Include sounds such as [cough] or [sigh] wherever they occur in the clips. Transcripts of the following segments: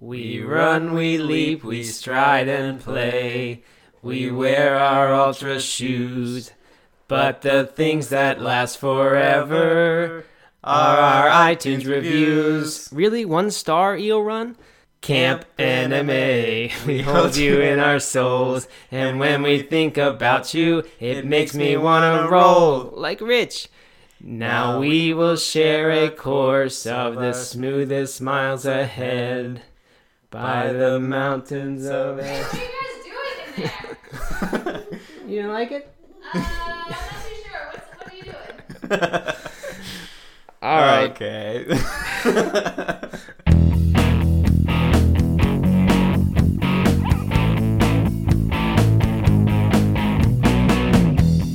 We run, we leap, we stride and play. We wear our ultra shoes. But the things that last forever are our iTunes reviews. Really? One star, EO Run? Camp Anime, we [laughs] hold you in our souls, and when we think about you, it makes me wanna roll like Rich. Now we will share a course of the smoothest miles ahead by the mountains of. [laughs] What are you guys doing in there? [laughs] You don't like it? Uh, I'm not too sure. What's, what are you doing? [laughs] All right. Okay.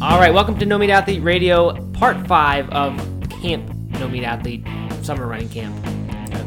All right, welcome to No Meat Athlete Radio, part five of Camp No Meat Athlete Summer Running Camp.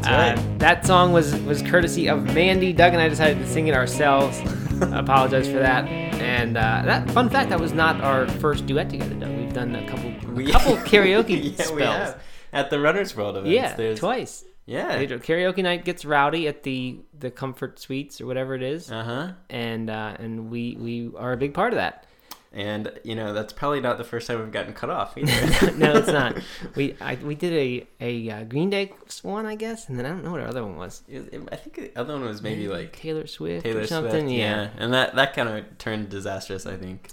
That's Uh, right. that song was was courtesy of Mandy. Doug and I decided to sing it ourselves. [laughs] Apologize for that. And uh, that fun fact that was not our first duet together. Doug. We've done a couple a couple [laughs] karaoke yeah, spells. At the Runners World events. Yeah, there's, twice. Yeah. Karaoke night gets rowdy at the the Comfort Suites or whatever it is, Uh huh. and uh, and we we are a big part of that. And you know that's probably not the first time we've gotten cut off either. [laughs] no, it's not. [laughs] We I, we did a a uh, Green Day one, I guess, and then I don't know what our other one was. It- it- I think the other one was maybe like Taylor Swift Taylor or something. Swift. yeah. and that that kind of turned disastrous. I think.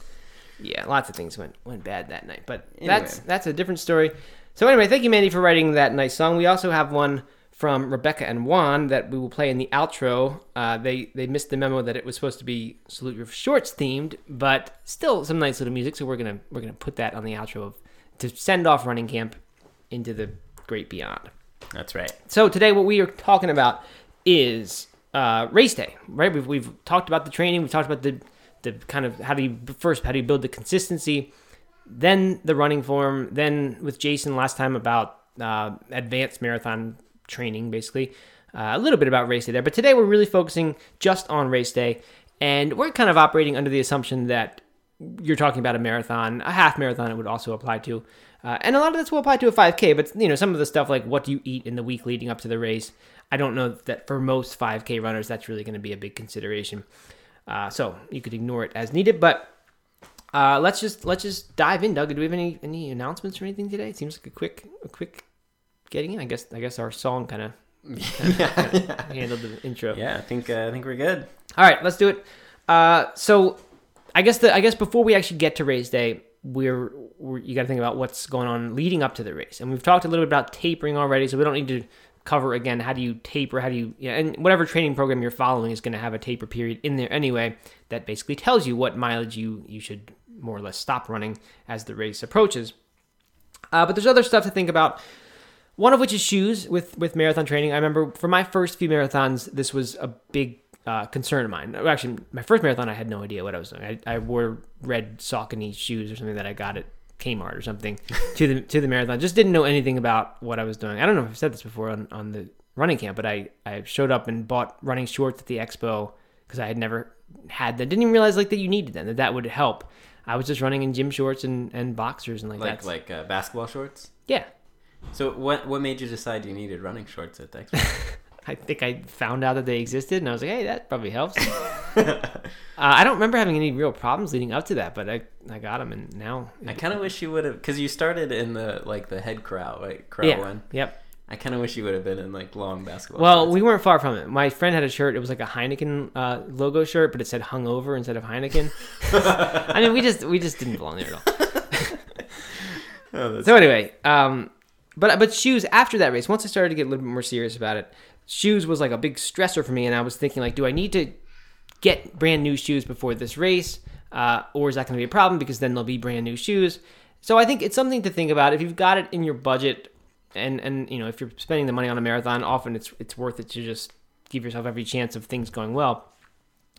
yeah, lots of things went went bad that night, but Anyway. that's that's a different story. So anyway, thank you, Mandy, for writing that nice song. We also have one from Rebecca and Juan that we will play in the outro. Uh, they they missed the memo that it was supposed to be Salute Your Shorts themed, but still some nice little music. So we're gonna we're gonna put that on the outro of to send off running camp into the great beyond. That's right. So today, what we are talking about is uh, race day, right? We've, we've talked about the training. We've talked about the the kind of how do you first how do you build the consistency, then the running form, then with Jason last time about uh, advanced marathon training, basically uh, a little bit about race day there. But today we're really focusing just on race day, and we're kind of operating under the assumption that you're talking about a marathon, a half marathon. It would also apply to, uh, and a lot of this will apply to a 5K. But you know, some of the stuff like what do you eat in the week leading up to the race. I don't know that for most 5K runners that's really going to be a big consideration. Uh, so you could ignore it as needed. But uh, let's just let's just dive in, Doug. Do we have any any announcements or anything today? It seems like a quick a quick getting in. I guess I guess our song kind of [laughs] yeah, handled the intro. yeah. I think uh, I think we're good. All right, let's do it. Uh, so, I guess the I guess before we actually get to race day, we're, we're you got to think about what's going on leading up to the race, and we've talked a little bit about tapering already, so we don't need to cover again how do you taper, how do you, yeah, and whatever training program you're following is going to have a taper period in there anyway. That basically tells you what mileage you you should more or less stop running as the race approaches. Uh, but there's other stuff to think about. One of which is shoes with with marathon training. I remember for my first few marathons, this was a big uh, concern of mine. Actually, my first marathon, I had no idea what I was doing. I, I wore red Saucony shoes or something that I got at Kmart or something [laughs] to the to the marathon. Just didn't know anything about what I was doing. I don't know if I've said this before on, on the running camp, but I, I showed up and bought running shorts at the expo because I had never had them. Didn't even realize like that you needed them, that that would help. I was just running in gym shorts and, and boxers and like, Like that. like uh, basketball shorts. yeah. So what what made you decide you needed running shorts at the expo? [laughs] I think I found out that they existed, and I was like, "Hey, that probably helps." [laughs] uh, I don't remember having any real problems leading up to that, but I I got them, and now I kind of wish you would have, because you started in the like the head crow, right? Crow yeah, one. yep. I kind of wish you would have been in like long basketball. Well, we weren't far from it. My friend had a shirt; it was like a Heineken uh, logo shirt, but it said "hungover" instead of Heineken. [laughs] I mean, we just we just didn't belong there at all. Oh, So anyway, um, but but shoes after that race, once I started to get a little bit more serious about it, shoes was like a big stressor for me, and I was thinking like, do I need to get brand new shoes before this race, uh, or is that going to be a problem because then there'll be brand new shoes? So I think it's something to think about if you've got it in your budget, and and you know if you're spending the money on a marathon, often it's it's worth it to just give yourself every chance of things going well.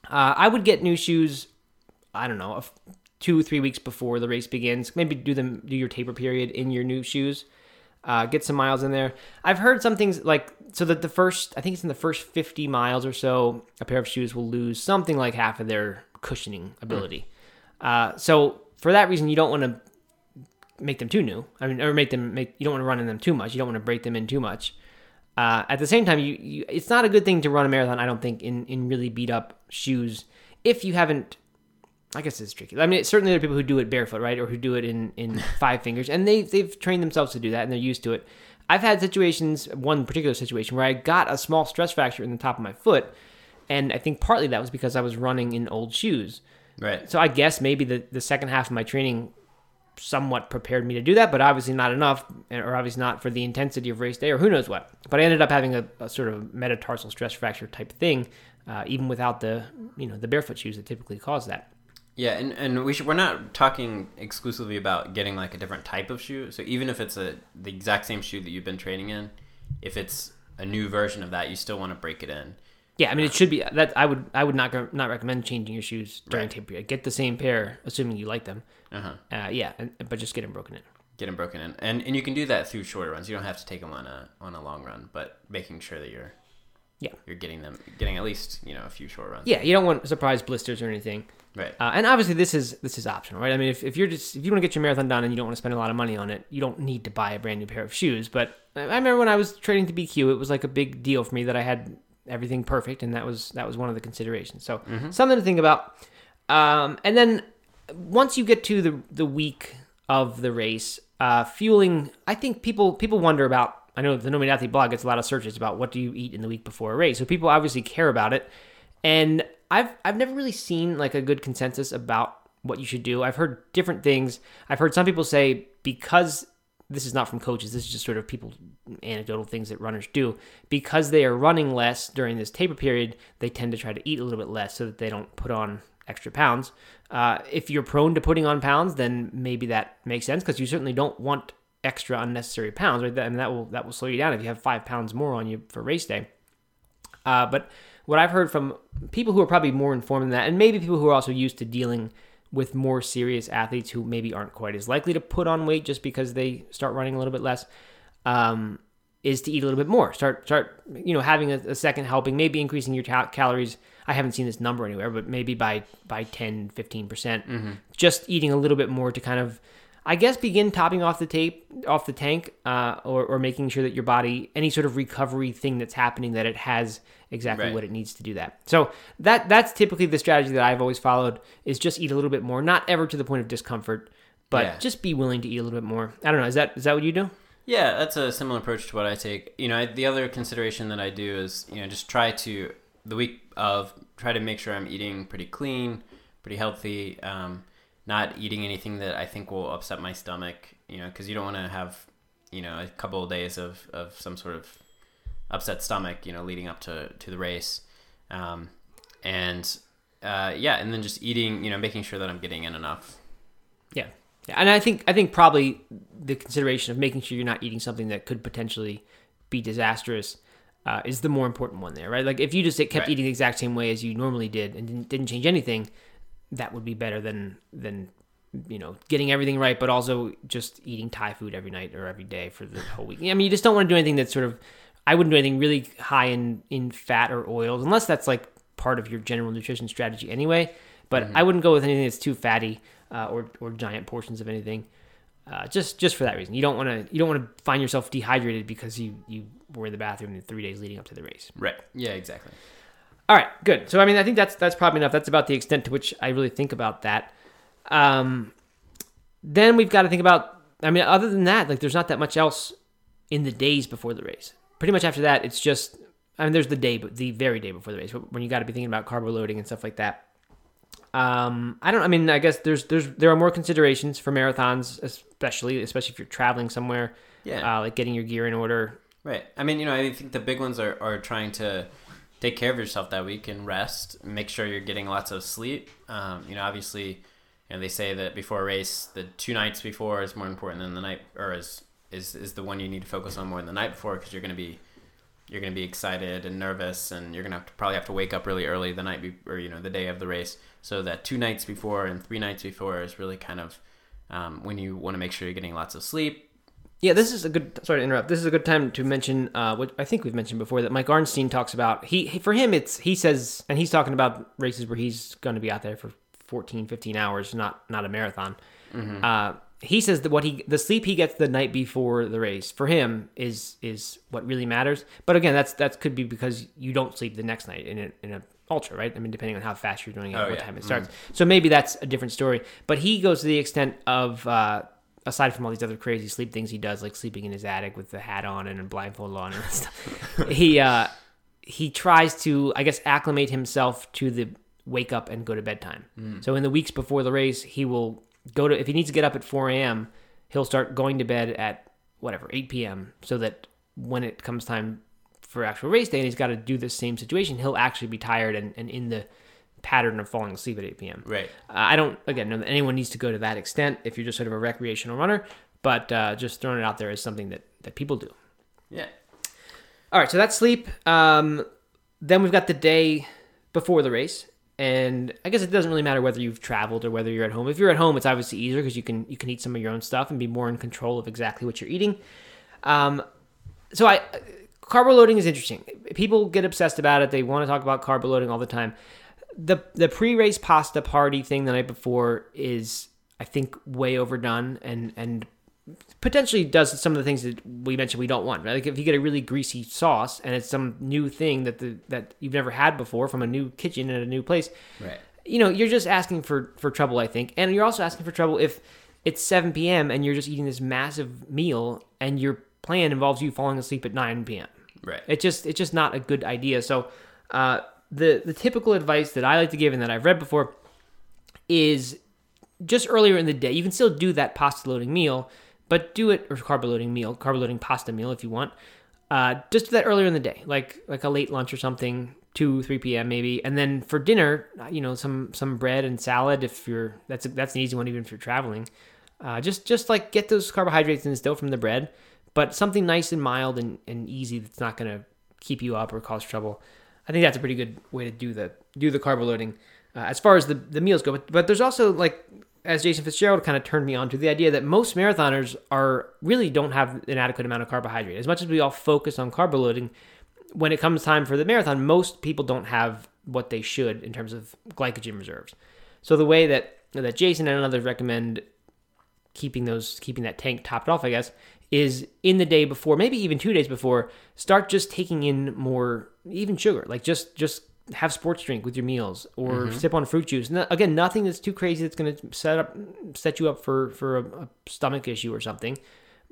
Uh, I would get new shoes. I don't know, two three weeks before the race begins. Maybe do them do your taper period in your new shoes. Uh, get some miles in there. I've heard some things like so that the first I think it's in the first 50 miles or so, a pair of shoes will lose something like half of their cushioning ability. Uh, so for that reason, you don't want to make them too new. I mean, or make them make you don't want to run in them too much. You don't want to break them in too much. Uh, at the same time, you, you it's not a good thing to run a marathon. I don't think in in really beat up shoes if you haven't. I guess it's tricky. I mean, certainly there are people who do it barefoot, right, or who do it in in [laughs] five fingers, and they they've trained themselves to do that and they're used to it. I've had situations, one particular situation where I got a small stress fracture in the top of my foot, and I think partly that was because I was running in old shoes. Right. So I guess maybe the, the second half of my training somewhat prepared me to do that, but obviously not enough, or obviously not for the intensity of race day, or who knows what. But I ended up having a, a sort of metatarsal stress fracture type thing, uh, even without the you know the barefoot shoes that typically cause that. Yeah, and, and we should, we're not talking exclusively about getting like a different type of shoe. So even if it's a the exact same shoe that you've been training in, if it's a new version of that, you still want to break it in. Yeah, I mean it should be that I would I would not not recommend changing your shoes during Right. taper period. Get the same pair, assuming you like them. Uh-huh. Uh, yeah, and, but just get them broken in. Get them broken in, and and you can do that through shorter runs. You don't have to take them on a on a long run, but making sure that you're Yeah. you're getting them getting at least you know a few short runs. Yeah, you don't want surprise blisters or anything. Right. Uh, and obviously, this is this is optional, right? I mean, if, if you're just if you want to get your marathon done and you don't want to spend a lot of money on it, you don't need to buy a brand new pair of shoes. But I remember when I was training to BQ, it was like a big deal for me that I had everything perfect, and that was that was one of the considerations. So something to think about. Um, and then once you get to the the week of the race, uh, fueling. I think people people wonder about. I know the No Meat Athlete blog gets a lot of searches about what do you eat in the week before a race. So people obviously care about it, and I've I've never really seen like a good consensus about what you should do. I've heard different things. I've heard some people say because this is not from coaches. This is just sort of people anecdotal things that runners do. Because they are running less during this taper period, they tend to try to eat a little bit less so that they don't put on extra pounds. Uh, if you're prone to putting on pounds, then maybe that makes sense because you certainly don't want extra unnecessary pounds, right? That- And that will that will slow you down if you have five pounds more on you for race day. Uh, but what I've heard from people who are probably more informed than that, and maybe people who are also used to dealing with more serious athletes who maybe aren't quite as likely to put on weight just because they start running a little bit less, um, is to eat a little bit more. Start, start, you know, having a, a second helping, maybe increasing your ta- calories. I haven't seen this number anywhere, but maybe by by 10, 15 percent. Just eating a little bit more to kind of I guess begin topping off the tape, off the tank, uh, or, or making sure that your body, any sort of recovery thing that's happening, that it has exactly Right. what it needs to do that. So that that's typically the strategy that I've always followed is just eat a little bit more, not ever to the point of discomfort, but Yeah. just be willing to eat a little bit more. I don't know. Is that is that what you do? Yeah, that's a similar approach to what I take. You know, I, the other consideration that I do is, you know, just try to the week of try to make sure I'm eating pretty clean, pretty healthy, um, not eating anything that I think will upset my stomach. You know, because you don't want to have, you know, a couple of days of, of some sort of upset stomach. You know, leading up to to the race, um, and uh, yeah, and then just eating. You know, making sure that I'm getting in enough. Yeah. Yeah, and I think I think probably the consideration of making sure you're not eating something that could potentially be disastrous uh, is the more important one there, right? Like if you just kept Right. eating the exact same way as you normally did and didn't, didn't change anything, that would be better than than you know getting everything right, but also just eating Thai food every night or every day for the whole week. I mean, you just don't want to do anything that's sort of I wouldn't do anything really high in in fat or oils unless that's like part of your general nutrition strategy anyway. But I wouldn't go with anything that's too fatty uh, or or giant portions of anything. Uh, just just for that reason, you don't want to you don't want to find yourself dehydrated because you you were in the bathroom in the three days leading up to the race. Right. Yeah. Exactly. All right, good. So I mean, I think that's that's probably enough. That's about the extent to which I really think about that. Um, then we've got to think about. I mean, other than that, like there's not that much else in the days before the race. Pretty much after that, it's just. I mean, there's the day, but the very day before the race, when you got to be thinking about carbo loading and stuff like that. Um, I don't. I mean, I guess there's there's there are more considerations for marathons, especially especially if you're traveling somewhere, Yeah. uh, like getting your gear in order. Right. I mean, you know, I think the big ones are, are trying to take care of yourself that week and rest. Make sure you're getting lots of sleep. Um, you know, obviously, you know, they say that before a race, the two nights before is more important than the night, or is is, is the one you need to focus on more than the night before because you're gonna be you're gonna be excited and nervous, and you're gonna have to probably have to wake up really early the night be- or you know the day of the race. So that two nights before and three nights before is really kind of um, when you want to make sure you're getting lots of sleep. Yeah, this is a good. Sorry to interrupt. This is a good time to mention uh, what I think we've mentioned before that Mike Arnstein talks about. He for him, it's he says, and he's talking about races where he's going to be out there for 14, 15 hours, not not a marathon. Uh, he says that what he the sleep he gets the night before the race for him is is what really matters. But again, that's that could be because you don't sleep the next night in a, in a ultra, right? I mean, depending on how fast you're doing it, Oh, what yeah. time it starts. So maybe that's a different story. But he goes to the extent of. Uh, Aside from all these other crazy sleep things he does, like sleeping in his attic with the hat on and a blindfold on and [laughs] stuff, he uh, he tries to, I guess, acclimate himself to the wake up and go to bed time. So in the weeks before the race, he will go to if he needs to get up at 4 a.m., he'll start going to bed at whatever 8 p.m. so that when it comes time for actual race day and he's got to do the same situation, he'll actually be tired and, and in the pattern of falling asleep at 8 p.m. Right. Uh, I don't again know that anyone needs to go to that extent if you're just sort of a recreational runner, but uh, just throwing it out there as something that that people do. Yeah. All right, so that's sleep. Um, then we've got the day before the race, and I guess it doesn't really matter whether you've traveled or whether you're at home. If you're at home, it's obviously easier because you can you can eat some of your own stuff and be more in control of exactly what you're eating. Um, so I carb loading is interesting. People get obsessed about it. They want to talk about carb loading all the time. The the pre-race pasta party thing the night before is I think way overdone and and potentially does some of the things that we mentioned we don't want. Right? Like if you get a really greasy sauce and it's some new thing that the that you've never had before from a new kitchen at a new place, Right. you know, you're just asking for for trouble, I think. And you're also asking for trouble if it's 7 p.m. and you're just eating this massive meal and your plan involves you falling asleep at 9 p.m. Right. It just it's just not a good idea. So uh, the the typical advice that I like to give and that I've read before is just earlier in the day. You can still do that pasta loading meal, but do it or carb loading meal, carb loading pasta meal if you want. Uh, just do that earlier in the day, like like a late lunch or something, two three p.m. maybe, and then for dinner, uh, you know, some some bread and salad if you're that's a, that's an easy one even if you're traveling. Uh, just just like get those carbohydrates in still from the bread, but something nice and mild and, and easy that's not going to keep you up or cause trouble. I think that's a pretty good way to do the do the carb loading uh, as far as the the meals go. But, but there's also like as Jason Fitzgerald kind of turned me on to the idea that most marathoners are really don't have an adequate amount of carbohydrate. As much as we all focus on carb loading, when it comes time for the marathon, most people don't have what they should in terms of glycogen reserves. So the way that that Jason and others recommend keeping those keeping that tank topped off, I guess, is in the day before, maybe even two days before, start just taking in more even sugar. Like just just have sports drink with your meals or mm-hmm. sip on fruit juice. No, again, nothing that's too crazy that's going to set up set you up for for a, a stomach issue or something.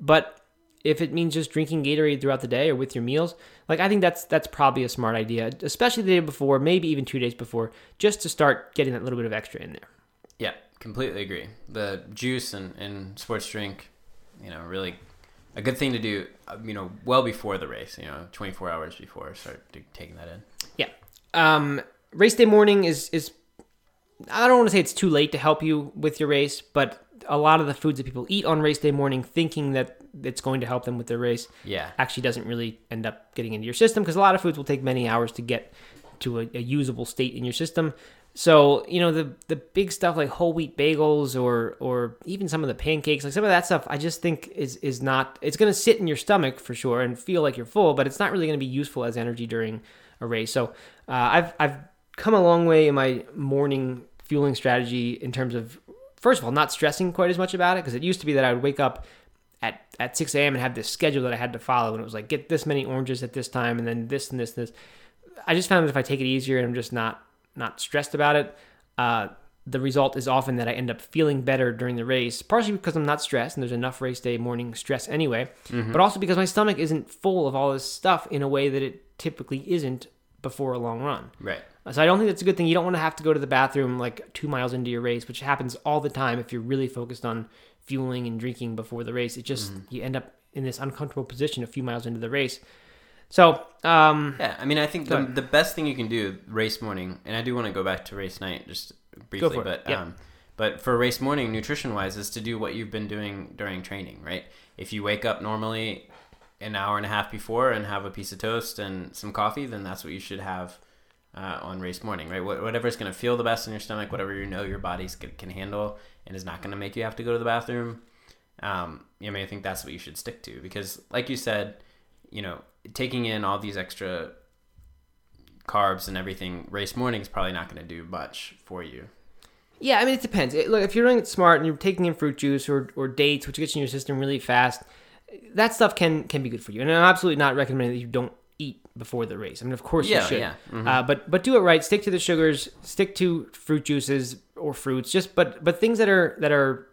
But if it means just drinking Gatorade throughout the day or with your meals, like I think that's that's probably a smart idea, especially the day before, maybe even two days before, just to start getting that little bit of extra in there. Yeah, completely agree. The juice and, and sports drink, you know, really a good thing to do, uh, you know, well before the race, you know, 24 hours before, start taking that in. Yeah. Um, race day morning is is I don't want to say it's too late to help you with your race, but a lot of the foods that people eat on race day morning, thinking that it's going to help them with their race, Yeah. actually doesn't really end up getting into your system because a lot of foods will take many hours to get to a, a usable state in your system. So you know the the big stuff like whole wheat bagels or or even some of the pancakes, like some of that stuff, I just think is is not. It's going to sit in your stomach for sure and feel like you're full, but it's not really going to be useful as energy during a race. So uh, I've I've come a long way in my morning fueling strategy in terms of first of all not stressing quite as much about it because it used to be that I would wake up at, at 6 a.m. and have this schedule that I had to follow. And it was like, get this many oranges at this time and then this and this and this. I just found that if I take it easier and I'm just not not stressed about it, uh, the result is often that I end up feeling better during the race, partially because I'm not stressed and there's enough race day morning stress anyway, mm-hmm. but also because my stomach isn't full of all this stuff in a way that it typically isn't before a long run. Right. Uh, so I don't think that's a good thing. You don't want to have to go to the bathroom like two miles into your race, which happens all the time if you're really focused on fueling and drinking before the race. It just mm-hmm. you end up in this uncomfortable position a few miles into the race. So um, Yeah, I mean, I think the, the best thing you can do race morning, and I do want to go back to race night just briefly, but um, but for race morning, nutrition wise, is to do what you've been doing during training, right? If you wake up normally an hour and a half before and have a piece of toast and some coffee, then that's what you should have uh, on race morning, right? Wh- is going to feel the best in your stomach, whatever you know your body can, can handle, and is not going to make you have to go to the bathroom. Um, I mean, I think that's what you should stick to because, like you said, you know, taking in all these extra carbs and everything race morning is probably not going to do much for you. Yeah, I mean it depends. It, look, if you're doing it smart and you're taking in fruit juice or, or dates, which gets in your system really fast, that stuff can can be good for you. And I'm absolutely not recommending that you don't eat before the race. I mean, of course Yeah, you should. yeah. Mhm. Uh, but but do it right. Stick to the sugars. Stick to fruit juices or fruits. Just but but things that are that are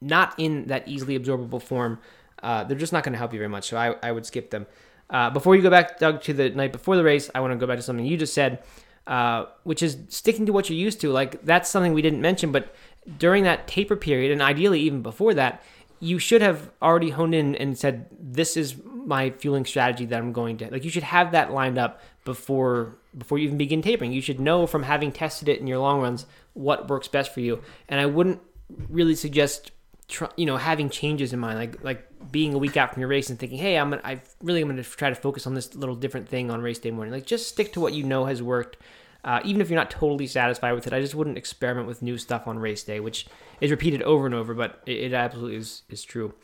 not in that easily absorbable form, uh, they're just not going to help you very much. So I, I would skip them. Uh, before you go back, Doug, to the night before the race, I want to go back to something you just said, uh, which is sticking to what you're used to. Like that's something we didn't mention, but during that taper period, and ideally even before that, you should have already honed in and said, "This is my fueling strategy that I'm going to." Like you should have that lined up before before you even begin tapering. You should know from having tested it in your long runs what works best for you. And I wouldn't really suggest you know having changes in mind like like being a week out from your race and thinking hey i'm gonna i really am gonna try to focus on this little different thing on race day morning. Like just stick to what you know has worked uh, even if you're not totally satisfied with it. I just wouldn't experiment with new stuff on race day which is repeated over and over but it, it absolutely is is true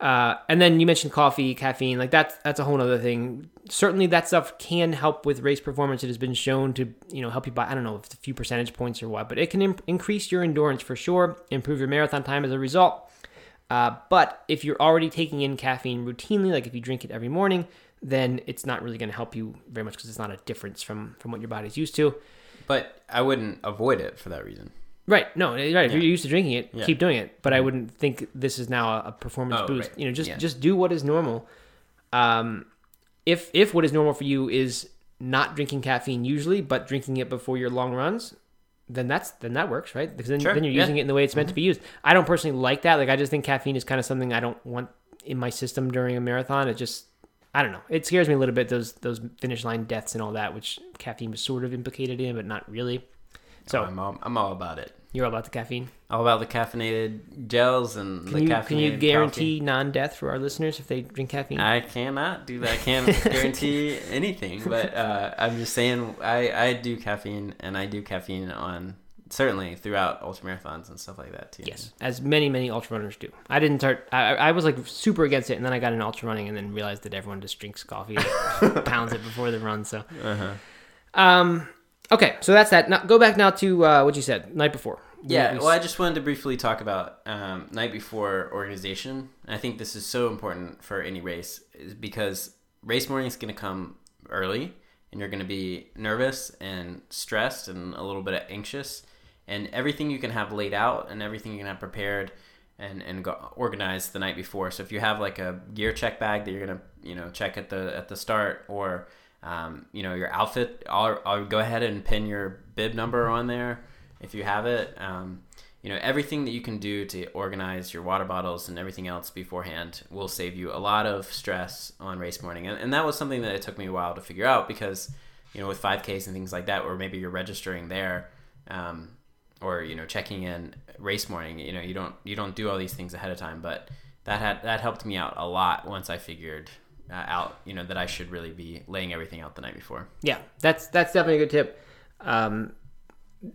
uh, and then you mentioned coffee, caffeine, like that's that's a whole other thing. Certainly, that stuff can help with race performance. It has been shown to you know help you by I don't know if it's a few percentage points or what, but it can im- increase your endurance for sure, improve your marathon time as a result. Uh, but if you're already taking in caffeine routinely, like if you drink it every morning, then it's not really going to help you very much because it's not a difference from from what your body's used to. But I wouldn't avoid it for that reason. Right. No. Right. If you're used to drinking it, keep doing it. But I wouldn't think this is now a, performance Oh, boost. right. You know, just just do what is normal. Um, if if what is normal for you is not drinking caffeine usually, but drinking it before your long runs, then that's then that works, right? Because then, Sure, then you're using it in the way it's meant to be used. I don't personally like that. Like I just think caffeine is kind of something I don't want in my system during a marathon. It just I don't know. It scares me a little bit those those finish line deaths and all that, which caffeine was sort of implicated in, but not really. So Oh, I'm all, I'm all about it. You're all about the caffeine. All about the caffeinated gels and the Can you, caffeinated can you coffee. guarantee non-death for our listeners if they drink caffeine? I cannot do that. I can't [laughs] guarantee anything, but uh, I'm just saying I, I do caffeine and I do caffeine on certainly throughout ultra marathons and stuff like that too. yes, as many many ultra runners do. I didn't start. I, I was like super against it, and then I got into ultra running, and then realized that everyone just drinks coffee, and [laughs] pounds it before the run. So, Uh-huh. um, okay, so that's that. Now go back now to uh, what you said night before. Yeah, we- well, I just wanted to briefly talk about um, night before organization. And I think this is so important for any race is because race morning is going to come early and you're going to be nervous and stressed and a little bit anxious. And everything you can have laid out and everything you can have prepared and, and go, organized the night before. So if you have like a gear check bag that you're going to, you know, check at the, at the start or, um, you know, your outfit, I'll, I'll go ahead and pin your bib number on there if you have it. Um, you know, everything that you can do to organize your water bottles and everything else beforehand will save you a lot of stress on race morning. And, and that was something that it took me a while to figure out because, you know, with 5Ks and things like that, or maybe you're registering there, um, or you know, checking in race morning. You know, you don't you don't do all these things ahead of time, but that had that helped me out a lot once I figured uh, out, you know, that I should really be laying everything out the night before. Yeah, that's that's definitely a good tip. Um,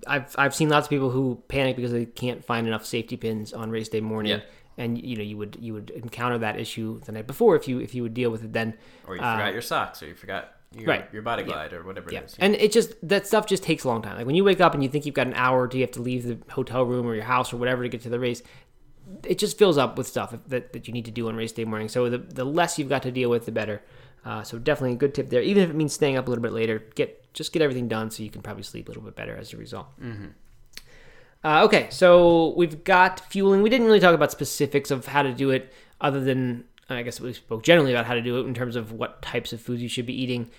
I've I've seen lots of people who panic because they can't find enough safety pins on race day morning, Yeah. and you know you would you would encounter that issue the night before if you if you would deal with it then. Or you Uh, forgot your socks, or you forgot your, right. your body Yeah. glide, or whatever Yeah, it is. and it just that stuff just takes a long time. Like when you wake up and you think you've got an hour do you have to leave the hotel room or your house or whatever to get to the race, it just fills up with stuff that, that you need to do on race day morning. So the the less you've got to deal with, the better. Uh, so definitely a good tip there. Even if it means staying up a little bit later, get just get everything done so you can probably sleep a little bit better as a result. Mm-hmm. Uh, okay, so we've got fueling. We didn't really talk about specifics of how to do it, other than I guess we spoke generally about how to do it in terms of what types of foods you should be eating.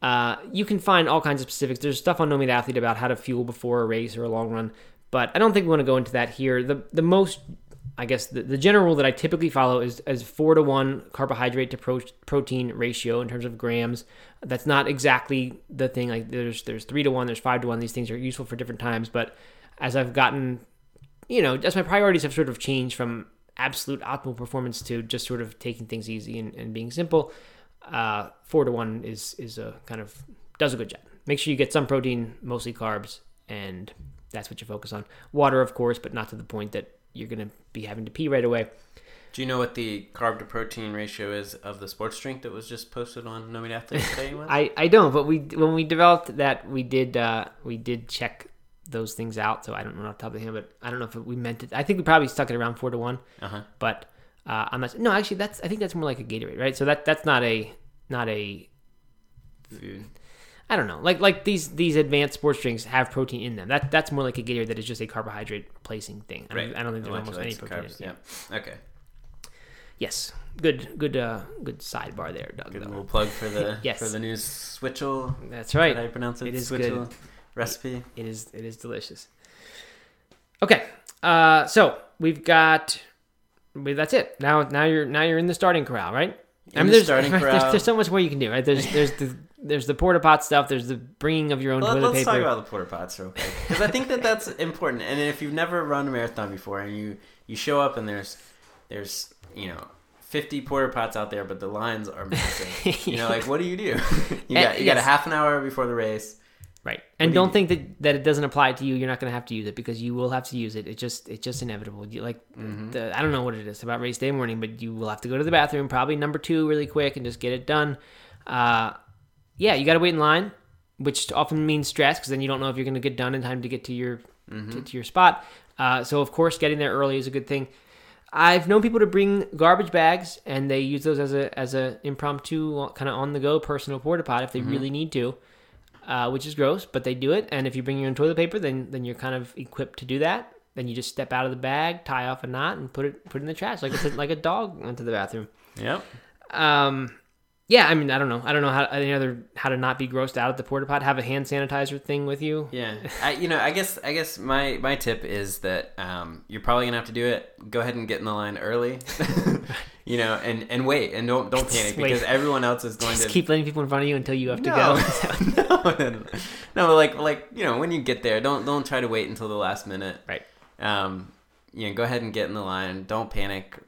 Uh, you can find all kinds of specifics. There's stuff on No Meat Athlete about how to fuel before a race or a long run, but I don't think we want to go into that here. The the most, I guess, the, the general rule that I typically follow is is four to one carbohydrate to pro- protein ratio in terms of grams. That's not exactly the thing. Like there's there's three to one, there's five to one. These things are useful for different times, but as I've gotten, you know, as my priorities have sort of changed from absolute optimal performance to just sort of taking things easy and, and being simple, uh, four to one is is a kind of does a good job. Make sure you get some protein, mostly carbs, and that's what you focus on. Water, of course, but not to the point that you're going to be having to pee right away. Do you know what the carb to protein ratio is of the sports drink that was just posted on No Meat Athlete today? [laughs] I, I don't, but we when we developed that, we did uh, we did check those things out, so I don't know off the top of the hand, but I don't know if we meant it. I think we probably stuck it around four to one, Uh huh. but uh, I'm not. No, actually, that's I think that's more like a Gatorade, right? So that that's not a not a Food. I don't know. Like like these these advanced sports drinks have protein in them. That that's more like a Gatorade that is just a carbohydrate replacing thing. I don't, I don't think there's almost any protein. in carbs. it. Yeah. Okay. Yes. Good good uh good sidebar there, Doug. Good though. little plug for the [laughs] Yes. for the new switchel. That's right. I pronounce it? It is switchel good. recipe. It is it is delicious. Okay. Uh so we've got that's it. Now now you're now you're in the starting corral, right? In the there's, [laughs] starting there's, corral. there's so much more you can do, right? There's there's the there's the porta pot stuff. There's the bringing of your own Let, toilet us paper. talk about the porta pots real quick because I think that that's [laughs] important. And if you've never run a marathon before and you you show up and there's there's you know. 50 porta pots out there, but the lines are massive. [laughs] You know, like what do you do? [laughs] you got you got a half an hour before the race. Right. And do don't think that, that it doesn't apply to you. You're not going to have to use it because you will have to use it. It just it's just inevitable. You like Mm-hmm. the, I don't know what it is about race day morning, but you will have to go to the bathroom, probably number 2 really quick and just get it done. Uh yeah, you got to wait in line, which often means stress because then you don't know if you're going to get done in time to get to your Mm-hmm. to, to your spot. Uh, so of course, getting there early is a good thing. I've known people to bring garbage bags, and they use those as a as a impromptu kind of on the go personal porta pot if they really need to, uh, which is gross, but they do it. And if you bring your own toilet paper, then then you're kind of equipped to do that. Then you just step out of the bag, tie off a knot, and put it put it in the trash like it's a, like a dog went to the bathroom. Yep. Um, yeah, I mean, I don't know. I don't know how any other how to not be grossed out at the porta pot. Have a hand sanitizer thing with you. Yeah, I you know I guess I guess my my tip is that um, you're probably gonna have to do it. Go ahead and get in the line early, [laughs] you know, and and wait and don't don't [laughs] panic because everyone else is going Just to keep letting people in front of you until you have to no, go. [laughs] no, no, no, no, like like you know when you get there, don't don't try to wait until the last minute. Right. Um, you know, go ahead and get in the line. Don't panic.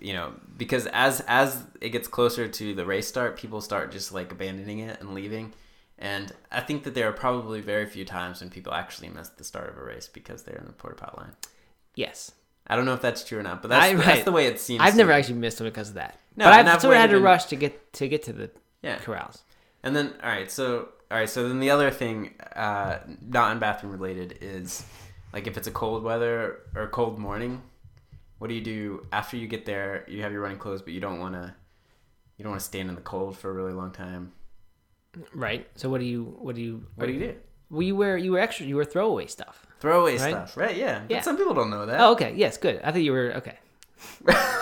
You know, because as as it gets closer to the race start, people start just like abandoning it and leaving. And I think that there are probably very few times when people actually miss the start of a race because they're in the porta pot line. yes. I don't know if that's true or not, but that's, I- that's the way it seems. I've never me. actually missed them because of that. No, but I've sort of had to rush to get to get to the Yeah. corrals. And then, all right, so all right, so then the other thing, uh, not in bathroom related, is like if it's a cold weather or cold morning, what do you do after you get there? You have your running clothes, but you don't want to, you don't want to stand in the cold for a really long time. Right. So what do you what do you What do you do? Well, you wear you wear extra. You wear throwaway stuff. Throwaway Right? stuff, right? Yeah. But Yeah. some people don't know that. Oh, okay. Yes, good. I thought you were okay.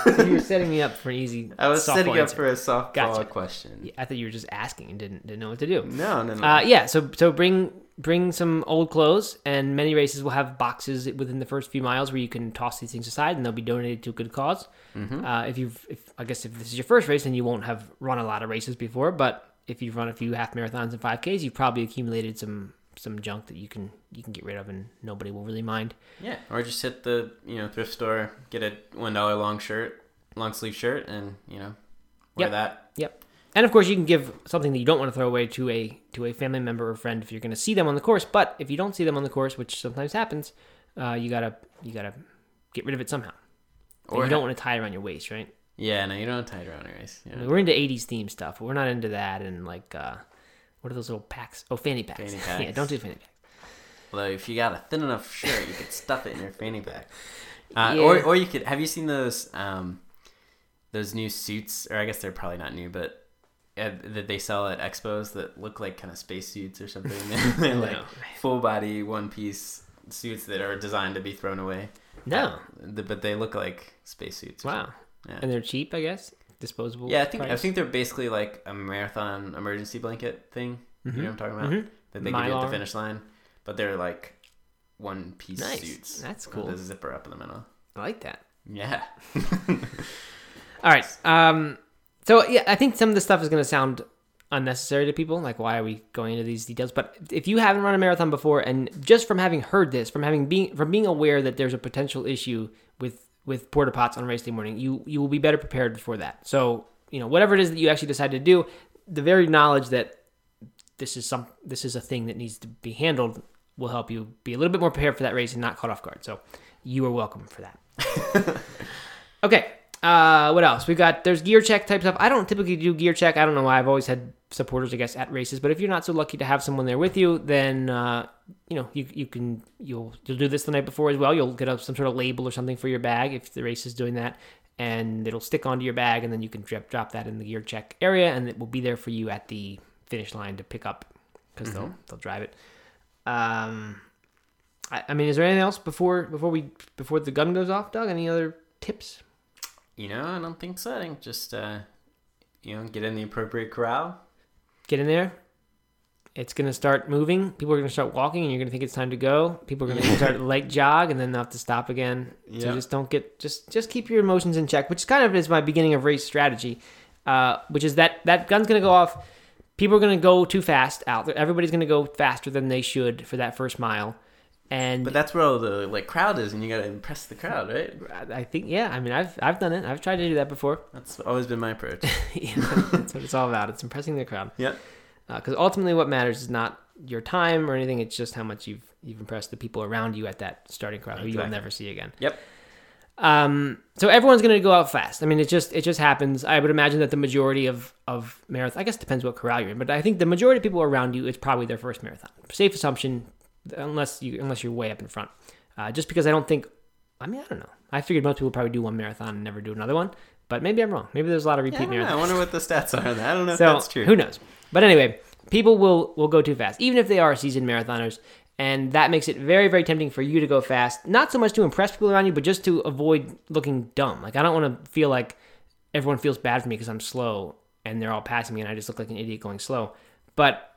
So you were [laughs] setting me up for an easy. I was setting up answer. for a softball Gotcha. question. Yeah, I thought you were just asking and didn't didn't know what to do. No, no, no. Uh, yeah. So so bring bring some old clothes, and many races will have boxes within the first few miles where you can toss these things aside, and they'll be donated to a good because Mm-hmm. Uh, if you've, if I guess if this is your first race, then you won't have run a lot of races before. But if you've run a few half marathons and five Ks, you've probably accumulated some some junk that you can you can get rid of, and nobody will really mind. yeah, or just hit the you know thrift store, get a one dollar long shirt, long sleeve shirt, and you know wear Yep. that. Yep. And of course, you can give something that you don't want to throw away to a to a family member or friend if you're going to see them on the course. But if you don't see them on the course, which sometimes happens, uh, you gotta you gotta get rid of it somehow. And Or you don't want to tie it around your waist, right? Yeah, no, you don't tie it around your waist. I mean, we're into '80s theme stuff, but we're not into that. And like, uh, what are those little packs? Oh, fanny packs. Fanny [laughs] yeah, don't do fanny packs. Although if you got a thin enough shirt, you could stuff it in your fanny pack. [laughs] Uh, Yeah. Or or you could. Have you seen those um, those new suits? Or I guess they're probably not new, but that they sell at expos that look like kind of spacesuits or something. [laughs] [laughs] they're like No. full body one piece suits that are designed to be thrown away. No. Uh, but they look like spacesuits. Wow. Yeah. And they're cheap, I guess. Disposable. Yeah, I think I think they're basically like a marathon emergency blanket thing. You know what I'm talking about? Mhm. That they give you at the finish line, but they're like one piece Nice. suits. That's with cool. The zipper up in the middle. I like that. Yeah. [laughs] All right. Um. So yeah, I think some of the stuff is going to sound unnecessary to people. Like, why are we going into these details? But if you haven't run a marathon before, and just from having heard this, from having being from being aware that there's a potential issue with with porta pots on race day morning, you you will be better prepared for that. So you know whatever it is that you actually decide to do, the very knowledge that this is some this is a thing that needs to be handled will help you be a little bit more prepared for that race and not caught off guard. So you are welcome for that. [laughs] okay. Uh, what else? We got there's gear check type stuff. I don't typically do gear check. I don't know why. I've always had supporters, I guess, at races. But if you're not so lucky to have someone there with you, then uh, you know, you you can you'll you'll do this the night before as well. You'll get up some sort of label or something for your bag if the race is doing that, and it'll stick onto your bag, and then you can drop drop that in the gear check area, and it will be there for you at the finish line to pick up because they'll they'll drive it. Um, I, I mean, is there anything else before before we before the gun goes off, Doug? Any other tips? You know, I don't think so. I think just uh, you know, get in the appropriate corral. Get in there. It's gonna start moving. People are gonna start walking, and you're gonna think it's time to go. People are gonna [laughs] start light jog, and then they'll have to stop again. So Yeah. just don't get just just keep your emotions in check, which kind of is my beginning of race strategy, uh, which is that that gun's gonna go off. People are gonna go too fast out. there. Everybody's gonna go faster than they should for that first mile, and But that's where all the like crowd is, and you gotta impress the crowd, right? I think yeah. I mean, I've I've done it. I've tried to do that before. [laughs] That's always been my approach. [laughs] Yeah, that's what it's all about. It's impressing the crowd. Yep. Because ultimately, what matters is not your time or anything. It's just how much you've you've impressed the people around you at that starting crowd, who you'll never see again. Yep. Um, so everyone's going to go out fast. I mean, it just it just happens. I would imagine that the majority of of marathon. I guess depends what corral you're in, but I think the majority of people around you it's probably their first marathon. Safe assumption, unless you unless you're way up in front. Uh, just because I don't think. I mean, I don't know. I figured most people probably do one marathon and never do another one. But maybe I'm wrong. Maybe there's a lot of Yeah, I, repeat don't know. marathons. I wonder what the stats are on that. I don't know So if that's true. who knows? But anyway, people will will go too fast, even if they are seasoned marathoners, and that makes it very very tempting for you to go fast. Not so much to impress people around you, but just to avoid looking dumb. Like I don't want to feel like everyone feels bad for me because I'm slow and they're all passing me and I just look like an idiot going slow. But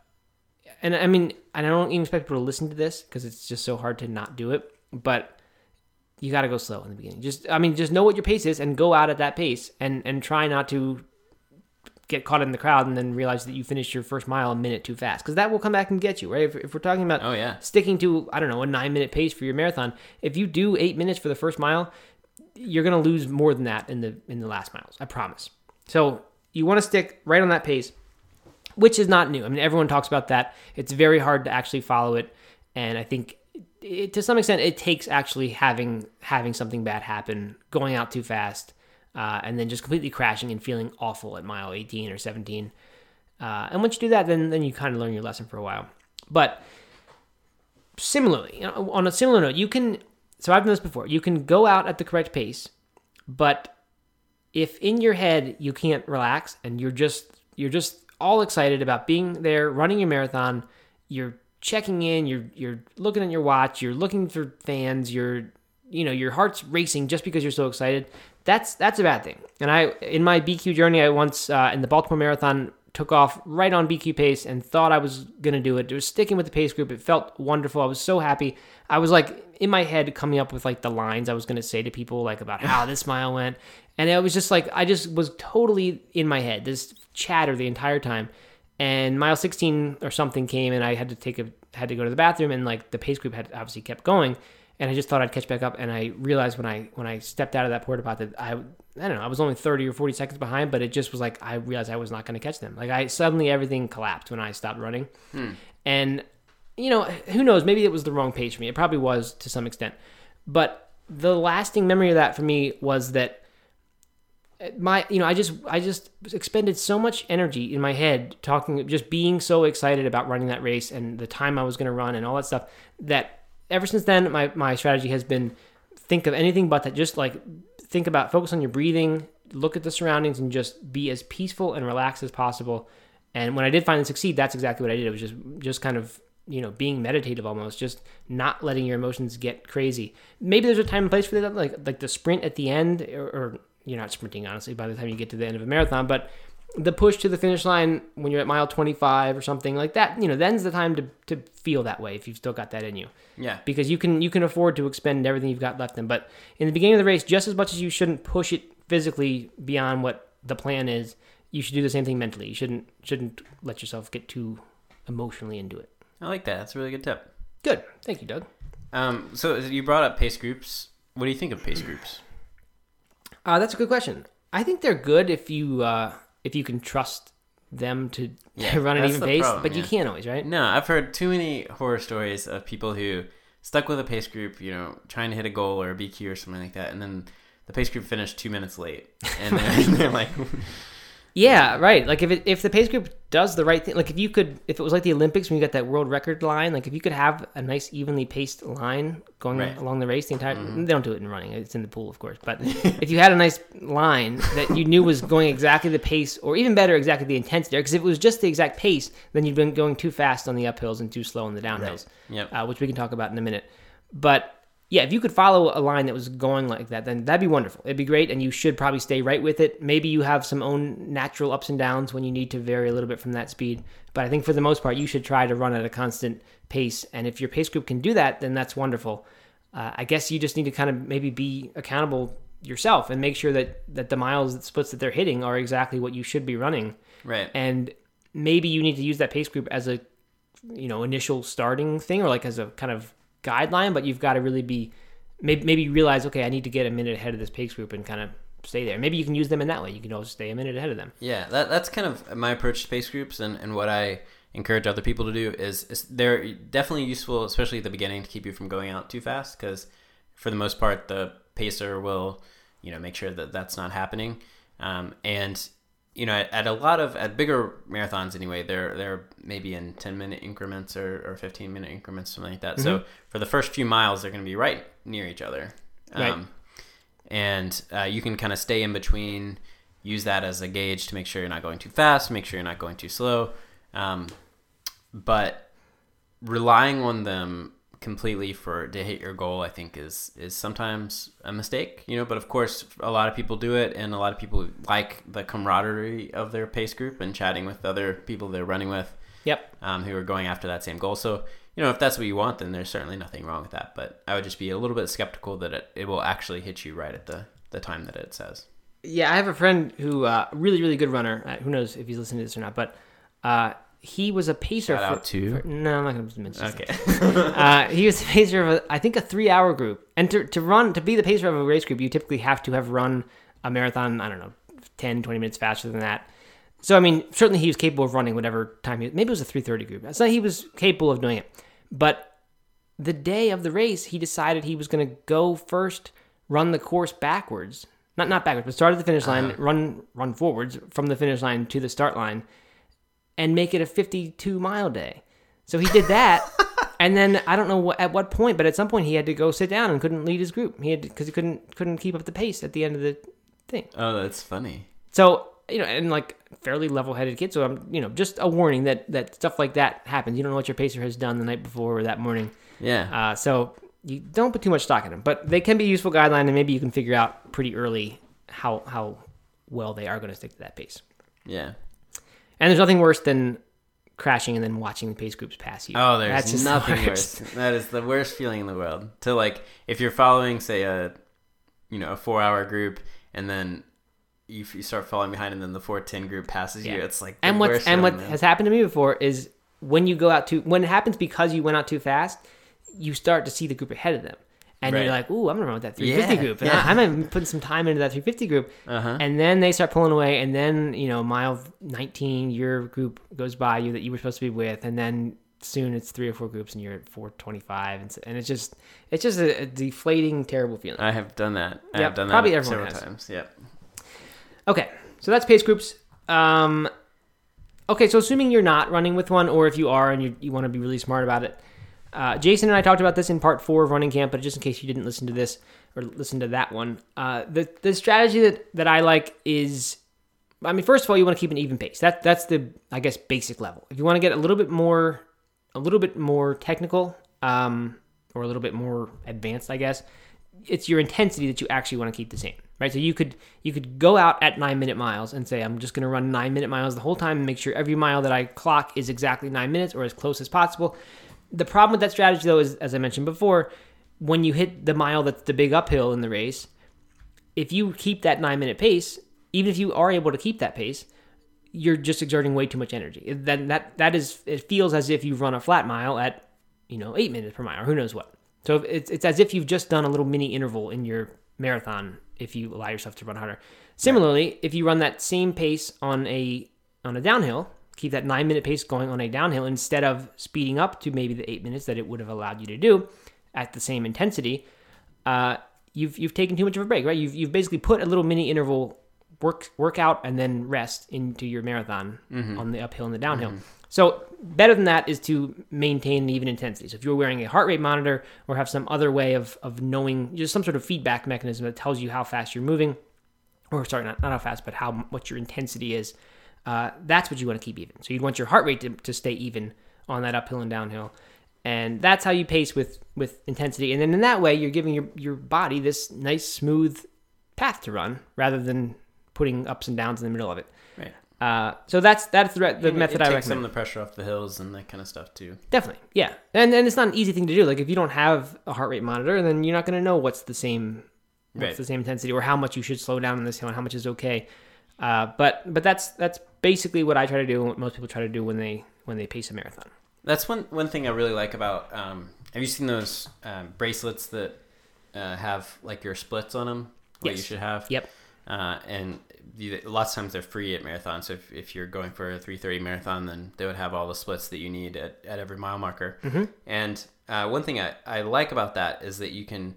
and I mean, and I don't even expect people to listen to this because it's just so hard to not do it. But you got to go slow in the beginning. Just I mean, just know what your pace is and go out at that pace and and try not to get caught in the crowd and then realize that you finished your first mile a minute too fast because that will come back and get you right if, if we're talking about Oh yeah. sticking to i don't know a nine minute pace for your marathon if you do eight minutes for the first mile you're going to lose more than that in the in the last miles i promise so you want to stick right on that pace which is not new i mean everyone talks about that it's very hard to actually follow it and i think it, to some extent it takes actually having having something bad happen going out too fast uh, and then just completely crashing and feeling awful at mile 18 or 17 uh, and once you do that then then you kind of learn your lesson for a while but similarly, you know, on a similar note, you can. So I've done this before. You can go out at the correct pace, but if in your head you can't relax and you're just you're just all excited about being there, running your marathon, you're checking in, you're you're looking at your watch, you're looking for fans, you're you know your heart's racing just because you're so excited. That's that's a bad thing. And I in my BQ journey, I once uh, in the Baltimore Marathon took off right on BQ pace and thought I was gonna do it. It was sticking with the pace group. It felt wonderful. I was so happy. I was like in my head coming up with like the lines I was gonna say to people like about how this mile went, and it was just like I just was totally in my head. This chatter the entire time. And mile 16 or something came, and I had to take a had to go to the bathroom, and like the pace group had obviously kept going, and I just thought I'd catch back up, and I realized when I when I stepped out of that porta pot that I I don't know I was only 30 or 40 seconds behind, but it just was like I realized I was not going to catch them. Like I suddenly everything collapsed when I stopped running, hmm. and you know who knows maybe it was the wrong pace for me. It probably was to some extent, but the lasting memory of that for me was that my you know i just i just expended so much energy in my head talking just being so excited about running that race and the time i was going to run and all that stuff that ever since then my, my strategy has been think of anything but that. Just like think about focus on your breathing look at the surroundings and just be as peaceful and relaxed as possible. And when i did finally succeed that's exactly what i did. It was just just kind of you know being meditative almost just not letting your emotions get crazy. Maybe there's a time and place for that like like the sprint at the end or, or you're not sprinting honestly by the time you get to the end of a marathon but the push to the finish line when you're at mile 25 or something like that you know then's the time to, to feel that way if you've still got that in you Yeah. because you can you can afford to expend everything you've got left in but in the beginning of the race just as much as you shouldn't push it physically beyond what the plan is you should do the same thing mentally you shouldn't shouldn't let yourself get too emotionally into it I like that. That's a really good tip. good thank you doug Um, so you brought up pace groups. What do you think of pace groups? Uh, that's a good question. I think they're good if you uh, if you can trust them to Yeah, [laughs] run an even pace problem, but you can't always right? No, I've heard too many horror stories of people who stuck with a pace group, you know, trying to hit a goal or a BQ or something like that, and then the pace group finished two minutes late, and they're, [laughs] they're like, Yeah, right. Like if it, if the pace group does the right thing, like if you could, if it was like the Olympics when you got that world record line, like if you could have a nice evenly paced line going Right. along the race the entire, they don't do it in running, it's in the pool, of course. But [laughs] if you had a nice line that you knew was going exactly the pace, or even better, exactly the intensity, because if it was just the exact pace, then you'd been going too fast on the uphills and too slow on the downhills, Yep. uh, which we can talk about in a minute. But yeah, if you could follow a line that was going like that, then that'd be wonderful. It'd be great, and you should probably stay right with it. Maybe you have some own natural ups and downs when you need to vary a little bit from that speed. But I think for the most part, you should try to run at a constant pace. And if your pace group can do that, then that's wonderful. Uh, I guess you just need to kind of maybe be accountable yourself and make sure that that the miles that splits that they're hitting are exactly what you should be running Right. and maybe you need to use that pace group as a you know initial starting thing or like as a kind of guideline but you've got to really be maybe, maybe realize okay i need to get a minute ahead of this pace group and kind of stay there maybe you can use them in that way you can always stay a minute ahead of them Yeah, that, that's kind of my approach to pace groups, and, and what I encourage other people to do is, is they're definitely useful, especially at the beginning, to keep you from going out too fast. Because for the most part, the pacer will, you know, make sure that that's not happening. Um, and you know, at, at a lot of at bigger marathons anyway, they're they're maybe in ten minute increments or, or fifteen minute increments, something like that. So for the first few miles, they're going to be right near each other. Right. and uh, you can kind of stay in between use that as a gauge to make sure you're not going too fast make sure you're not going too slow um, but relying on them completely for to hit your goal i think is is sometimes a mistake you know but of course a lot of people do it and a lot of people like the camaraderie of their pace group and chatting with other people they're running with yep um, who are going after that same goal. So, you know, if that's what you want, then there's certainly nothing wrong with that. But I would just be a little bit skeptical that it, it will actually hit you right at the, the time that it says. yeah i have a friend who uh really really good runner uh, who knows if he's listening to this or not but uh he was a pacer Shout for, to- for- no i'm not gonna mention his Okay. uh, he was the pacer of a, I think a three hour group. And to, to run to be the pacer of a race group, you typically have to have run a marathon. I don't know, 10, 20 minutes faster than that. So I mean, certainly he was capable of running whatever time he. Maybe it was a three thirty group. So he was capable of doing it. But the day of the race, he decided he was going to go first, run the course backwards. Not not backwards, but start at the finish line, run run forwards from the finish line to the start line, and make it a 52 mile day. So he did that, [laughs] and then I don't know what, at what point, but at some point he had to go sit down and couldn't lead his group. He had because he couldn't couldn't keep up the pace at the end of the thing. oh, that's funny. So you know, and like fairly level headed kid. So I'm you know just a warning that that stuff like that happens. You don't know what your pacer has done the night before or that morning. Yeah. Uh, so you don't put too much stock in them, but they can be a useful guideline, and maybe you can figure out pretty early how how well they are going to stick to that pace. yeah. And there's nothing worse than crashing and then watching the pace groups pass you. Oh, That's there's the nothing worst. worse. That is the worst feeling in the world. To like, if you're following, say, a, you know, a four hour group and then you, you start falling behind and then the 410 group passes you, it's like, the And what worst and what has happened to me before is when you go out too when it happens because you went out too fast, you start to see the group ahead of them. And Right. you're like, ooh, I'm gonna run with that 350 Yeah, group, and yeah. I, I'm gonna put some time into that 350 group. Uh-huh. And then they start pulling away, and then you know, mile 19, your group goes by you that you were supposed to be with, and then soon it's three or four groups, and you're at 425, and, s- and it's just, it's just a, a deflating, terrible feeling. I have done that. I Yep, have done that probably everyone several has. times. Yep. Okay, so that's pace groups. Um, okay, so assuming you're not running with one, or if you are and you, you want to be really smart about it, uh, Jason and I talked about this in part four of Running Camp, but just in case you didn't listen to this or listen to that one, uh, the the strategy that, that I like is, I mean, first of all, you want to keep an even pace. That that's the I guess basic level. If you want to get a little bit more, a little bit more technical, um, or a little bit more advanced, I guess, it's your intensity that you actually want to keep the same, right? So you could you could go out at nine minute miles and say I'm just going to run nine minute miles the whole time and make sure every mile that I clock is exactly nine minutes or as close as possible. The problem with that strategy though is, as I mentioned before, when you hit the mile that's the big uphill in the race, if you keep that nine minute pace, even if you are able to keep that pace, you're just exerting way too much energy. Then that that is it feels as if you've run a flat mile at you know eight minutes per mile or who knows what. So it's it's as if you've just done a little mini interval in your marathon if you allow yourself to run harder. Similarly, if you run that same pace on a on a downhill, keep that nine minute pace going on a downhill instead of speeding up to maybe the eight minutes that it would have allowed you to do at the same intensity, uh, you've you've taken too much of a break, right? You've you've basically put a little mini interval work work out and then rest into your marathon Mm-hmm. on the uphill and the downhill. So better than that is to maintain an even intensity. So if you're wearing a heart rate monitor or have some other way of of knowing just some sort of feedback mechanism that tells you how fast you're moving, or sorry, not, not how fast, but how what your intensity is. Uh, that's what you want to keep even. So you'd want your heart rate to, to stay even on that uphill and downhill, and that's how you pace with with intensity. And then in that way, you're giving your your body this nice smooth path to run rather than putting ups and downs in the middle of it. Right. Uh, so that's that's the, re- the method it I takes recommend. some of the pressure off the hills and that kind of stuff too. Definitely, yeah, and and it's not an easy thing to do. Like if you don't have a heart rate monitor, then you're not going to know what's the same, what's Right. the same intensity, or how much you should slow down on this hill and how much is okay. Uh, but but that's that's basically what I try to do. and What most people try to do when they when they pace a marathon. That's one one thing I really like about. Um, have you seen those um, bracelets that uh, have like your splits on them? What you should have. Yep. Uh, and you, lots of times they're free at marathons. So if, if you're going for a 3:30 marathon, then they would have all the splits that you need at, at every mile marker. Mhm. And uh, one thing I, I like about that is that you can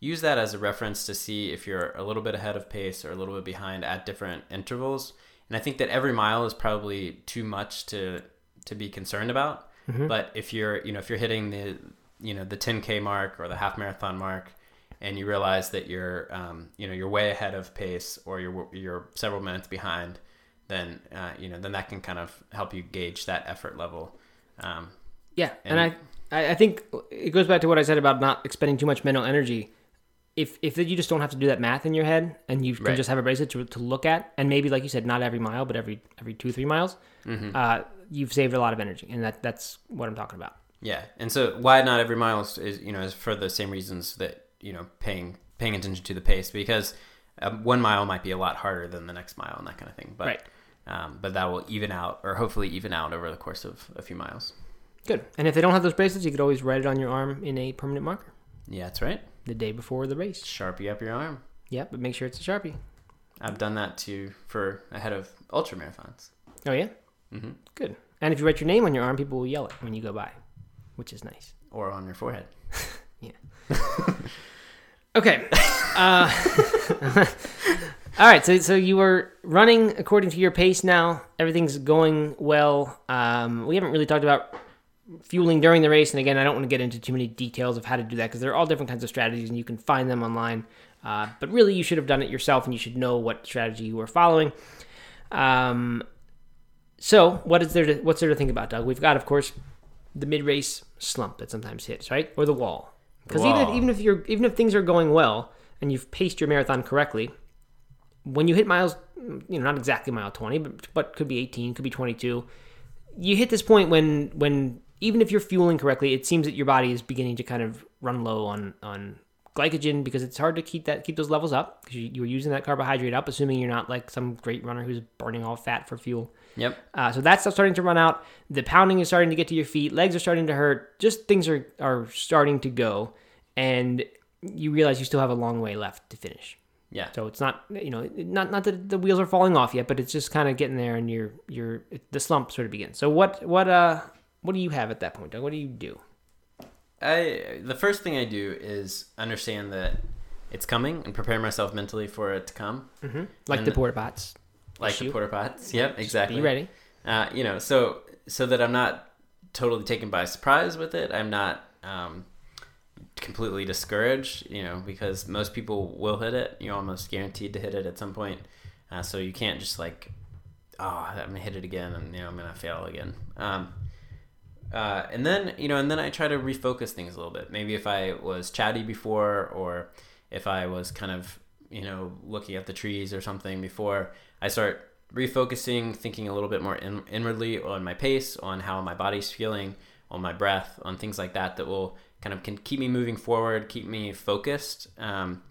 use that as a reference to see if you're a little bit ahead of pace or a little bit behind at different intervals. And I think that every mile is probably too much to to be concerned about. But if you're you know if you're hitting the you know the 10k mark or the half marathon mark and you realize that you're um, you know you're way ahead of pace or you're you're several minutes behind then uh, you know then that can kind of help you gauge that effort level um, Yeah, and, And- I I think it goes back to what I said about not expending too much mental energy. If if you just don't have to do that math in your head and you can Right. just have a bracelet to, to look at, and maybe like you said, not every mile, but every every two three miles, uh, you've saved a lot of energy, and that that's what I'm talking about. yeah and so why not every mile is, is you know is for the same reasons that you know paying paying attention to the pace because um, one mile might be a lot harder than the next mile and that kind of thing but Right. um, but that will even out or hopefully even out over the course of a few miles Good. And if they don't have those bracelets, you could always write it on your arm in a permanent marker yeah that's right the day before the race. sharpie up your arm Yeah, but make sure it's a sharpie. I've done that too for ahead of ultra marathons. Oh yeah, hmm good. And if you write your name on your arm, people will yell it when you go by, which is nice. Or on your forehead. [laughs] Yeah. [laughs] okay. Uh, [laughs] all right. So, so you were running according to your pace now. Everything's going well. Um, we haven't really talked about fueling during the race. And again, I don't want to get into too many details of how to do that because there are all different kinds of strategies and you can find them online. Uh, but really, you should have done it yourself and you should know what strategy you were following. Um, so, what is there to what's there to think about, Doug? We've got, of course, the mid-race slump that sometimes hits, right, or the wall. Because even if, even if you're even if things are going well and you've paced your marathon correctly, when you hit miles, you know, not exactly mile twenty, but but could be eighteen, could be twenty-two, you hit this point when when even if you're fueling correctly, it seems that your body is beginning to kind of run low on on glycogen because it's hard to keep that keep those levels up because you, you're using that carbohydrate up, assuming you're not like some great runner who's burning all fat for fuel. Yep. Uh, so that stuff's starting to run out. The pounding is starting to get to your feet. Legs are starting to hurt. Just things are, are starting to go. And you realize you still have a long way left to finish. Yeah. So it's not, you know, not not that the wheels are falling off yet, but it's just kind of getting there and you're, you're, the slump sort of begins. So what, what, uh, what do you have at that point, Doug? What do you do? I the first thing I do is understand that it's coming and prepare myself mentally for it to come. Mm-hmm. Like And the porta pots. Like Issue. the porta pots. Yep, exactly. Be ready. Uh, you know, so so that I'm not totally taken by surprise with it. I'm not um, completely discouraged. You know, because most people will hit it. You're almost guaranteed to hit it at some point. Uh, so you can't just like, oh, I'm gonna hit it again, and you know I'm gonna fail again. Um, uh, and then you know, and then I try to refocus things a little bit. Maybe if I was chatty before, or if I was kind of you know looking at the trees or something before, I start refocusing, thinking a little bit more in, inwardly on my pace, on how my body's feeling, on my breath, on things like that that will kind of can keep me moving forward, keep me focused, um,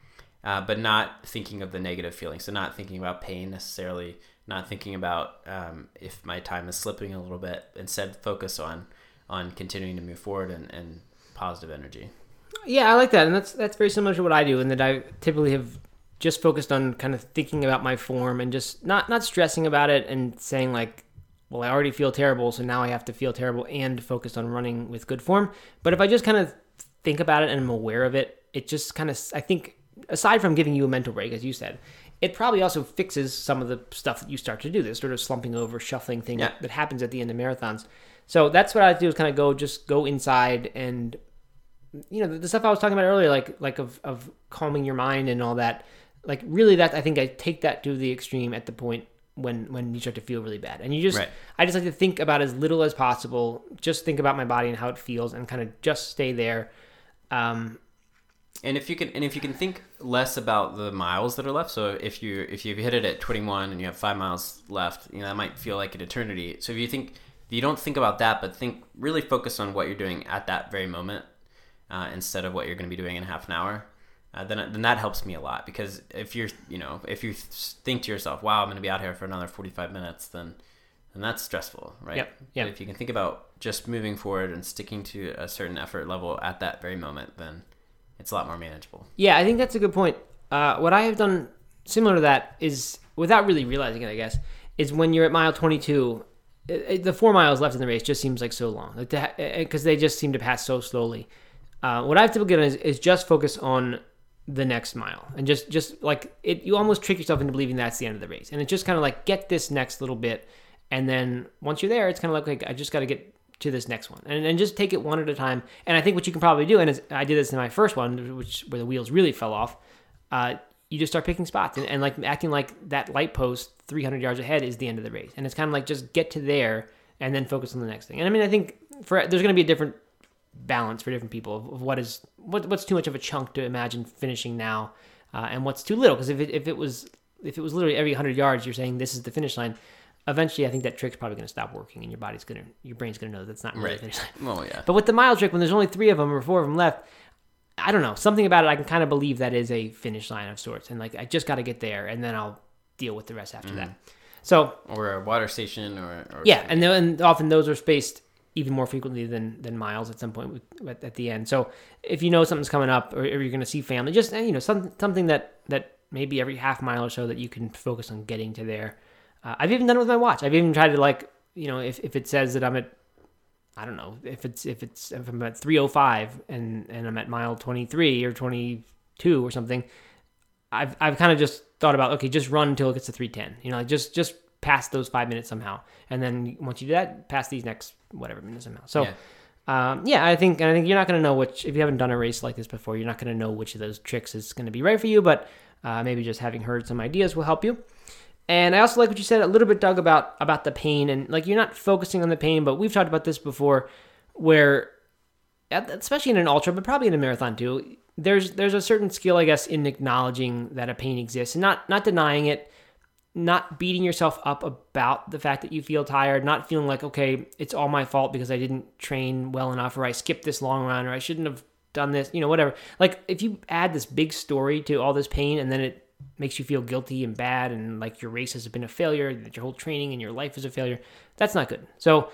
uh, but not thinking of the negative feelings. So not thinking about pain necessarily, not thinking about um, if my time is slipping a little bit. Instead, focus on on continuing to move forward and, and positive energy. Yeah, I like that, and that's that's very similar to what I do, in that I typically have just focused on kind of thinking about my form and just not not stressing about it and saying like, well, I already feel terrible, so now I have to feel terrible and focused on running with good form. But if I just kind of think about it and I'm aware of it, it just kind of I think aside from giving you a mental break, as you said, it probably also fixes some of the stuff that you start to do. This sort of slumping over, shuffling thing Yeah. that, that happens at the end of marathons. So that's what I do is kind of go just go inside and you know the, the stuff I was talking about earlier, like like of of calming your mind and all that. Like really, that I think I take that to the extreme at the point when when you start to feel really bad, and you just Right. I just like to think about as little as possible. Just think about my body and how it feels, and kind of just stay there. Um, And if you can, and if you can think less about the miles that are left. So if you if you hit it at 21 and you have five miles left, you know that might feel like an eternity. So if you think you don't think about that, but think really focus on what you're doing at that very moment uh, instead of what you're going to be doing in half an hour. Uh, then, then that helps me a lot because if you're you know if you think to yourself, wow, I'm going to be out here for another 45 minutes, then then that's stressful, right? Yep, yep. But if you can think about just moving forward and sticking to a certain effort level at that very moment, then it's a lot more manageable. Yeah, I think that's a good point. Uh, what I have done similar to that is, without really realizing it, I guess, is when you're at mile 22, it, it- the four miles left in the race just seems like so long, like because they just seem to pass so slowly. Uh, what I've typically done is, is just focus on the next mile and just just like it. You almost trick yourself into believing that's the end of the race, and it's just kind of like get this next little bit, and then once you're there, it's kind of like, like I just got to get to this next one and, and just take it one at a time and i think what you can probably do and i did this in my first one which where the wheels really fell off uh, you just start picking spots. And, and like acting like that light post 300 yards ahead is the end of the race. And it's kind of like just get to there and then focus on the next thing. And i mean i think for there's going to be a different balance for different people of, what is what, what's too much of a chunk to imagine finishing now uh, and what's too little. Because if it, if it was if it was literally every 100 yards you're saying this is the finish line eventually i think that trick's probably going to stop working and your body's going to your brain's going to know that's not really Right. the finish line. Well, yeah. but with the mile trick, when there's only three of them or four of them left, I don't know something about it. I can kind of believe that is a finish line of sorts, and like I just got to get there, and then I'll deal with the rest after that. So or a water station, or, or yeah, and then and often those are spaced even more frequently than than miles at some point with, at, at the end. So if you know something's coming up, or, or you're going to see family, just you know some, something that that maybe every half mile or so that you can focus on getting to there. Uh, I've even done it with my watch. I've even tried to like you know if, if it says that I'm at I don't know if it's if it's if I'm at 305 and and I'm at mile 23 or 22 or something. I've I've kind of just thought about okay, just run until it gets to 310. You know, like just just pass those five minutes somehow, and then once you do that, pass these next whatever minutes somehow. So. Yeah. Um, yeah, I think I think you're not going to know which if you haven't done a race like this before, you're not going to know which of those tricks is going to be right for you. But uh, maybe just having heard some ideas will help you. And I also like what you said a little bit, Doug, about about the pain and like you're not focusing on the pain, but we've talked about this before, where especially in an ultra, but probably in a marathon too. There's there's a certain skill, I guess, in acknowledging that a pain exists and not not denying it, not beating yourself up about the fact that you feel tired, not feeling like okay, it's all my fault because I didn't train well enough, or I skipped this long run, or I shouldn't have done this, you know, whatever. Like if you add this big story to all this pain, and then it makes you feel guilty and bad, and like your race has been a failure, that your whole training and your life is a failure, that's not good. So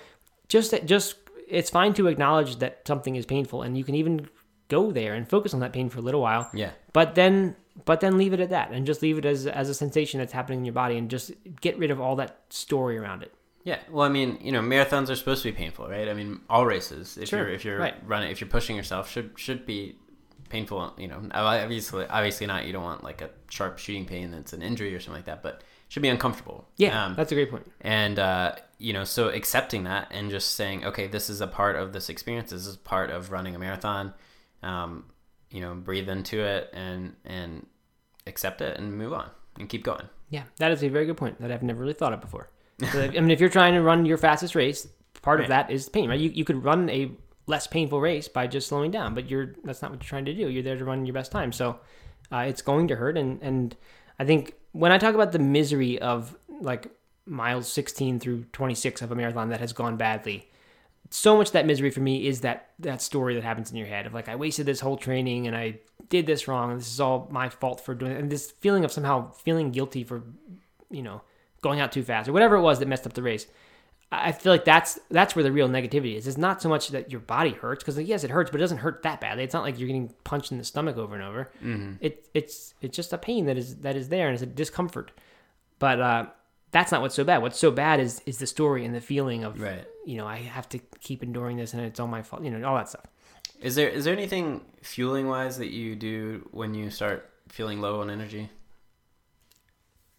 just just it's fine to acknowledge that something is painful, and you can even go there and focus on that pain for a little while yeah, but then but then leave it at that and just leave it as as a sensation that's happening in your body and just get rid of all that story around it yeah. Well, I mean, you know, marathons are supposed to be painful, right? I mean, all races, if Sure, you're if you're right. running, if you're pushing yourself, should should be painful. You know, obviously, obviously not. You don't want like a sharp shooting pain that's an injury or something like that, but should be uncomfortable. yeah Um, that's a great point. and uh, you know so accepting that and just saying okay this is a part of this experience this is part of running a marathon um, you know breathe into it and and accept it and move on and keep going yeah that is a very good point that i've never really thought of before [laughs] so, i mean if you're trying to run your fastest race part of that is pain right you, you could run a less painful race by just slowing down but you're that's not what you're trying to do you're there to run your best time so uh, it's going to hurt and and i think when i talk about the misery of like miles 16 through 26 of a marathon that has gone badly so much that misery for me is that that story that happens in your head of like I wasted this whole training and I did this wrong and this is all my fault for doing it. and this feeling of somehow feeling guilty for you know going out too fast or whatever it was that messed up the race. I feel like that's that's where the real negativity is. It's not so much that your body hurts because yes, it hurts, but it doesn't hurt that badly. It's not like you're getting punched in the stomach over and over. Mm-hmm. It it's it's just a pain that is that is there and it's a discomfort. But uh, that's not what's so bad. What's so bad is is the story and the feeling of Right. you know I have to keep enduring this and it's all my fault. You know all that stuff. is there is there anything fueling wise that you do when you start feeling low on energy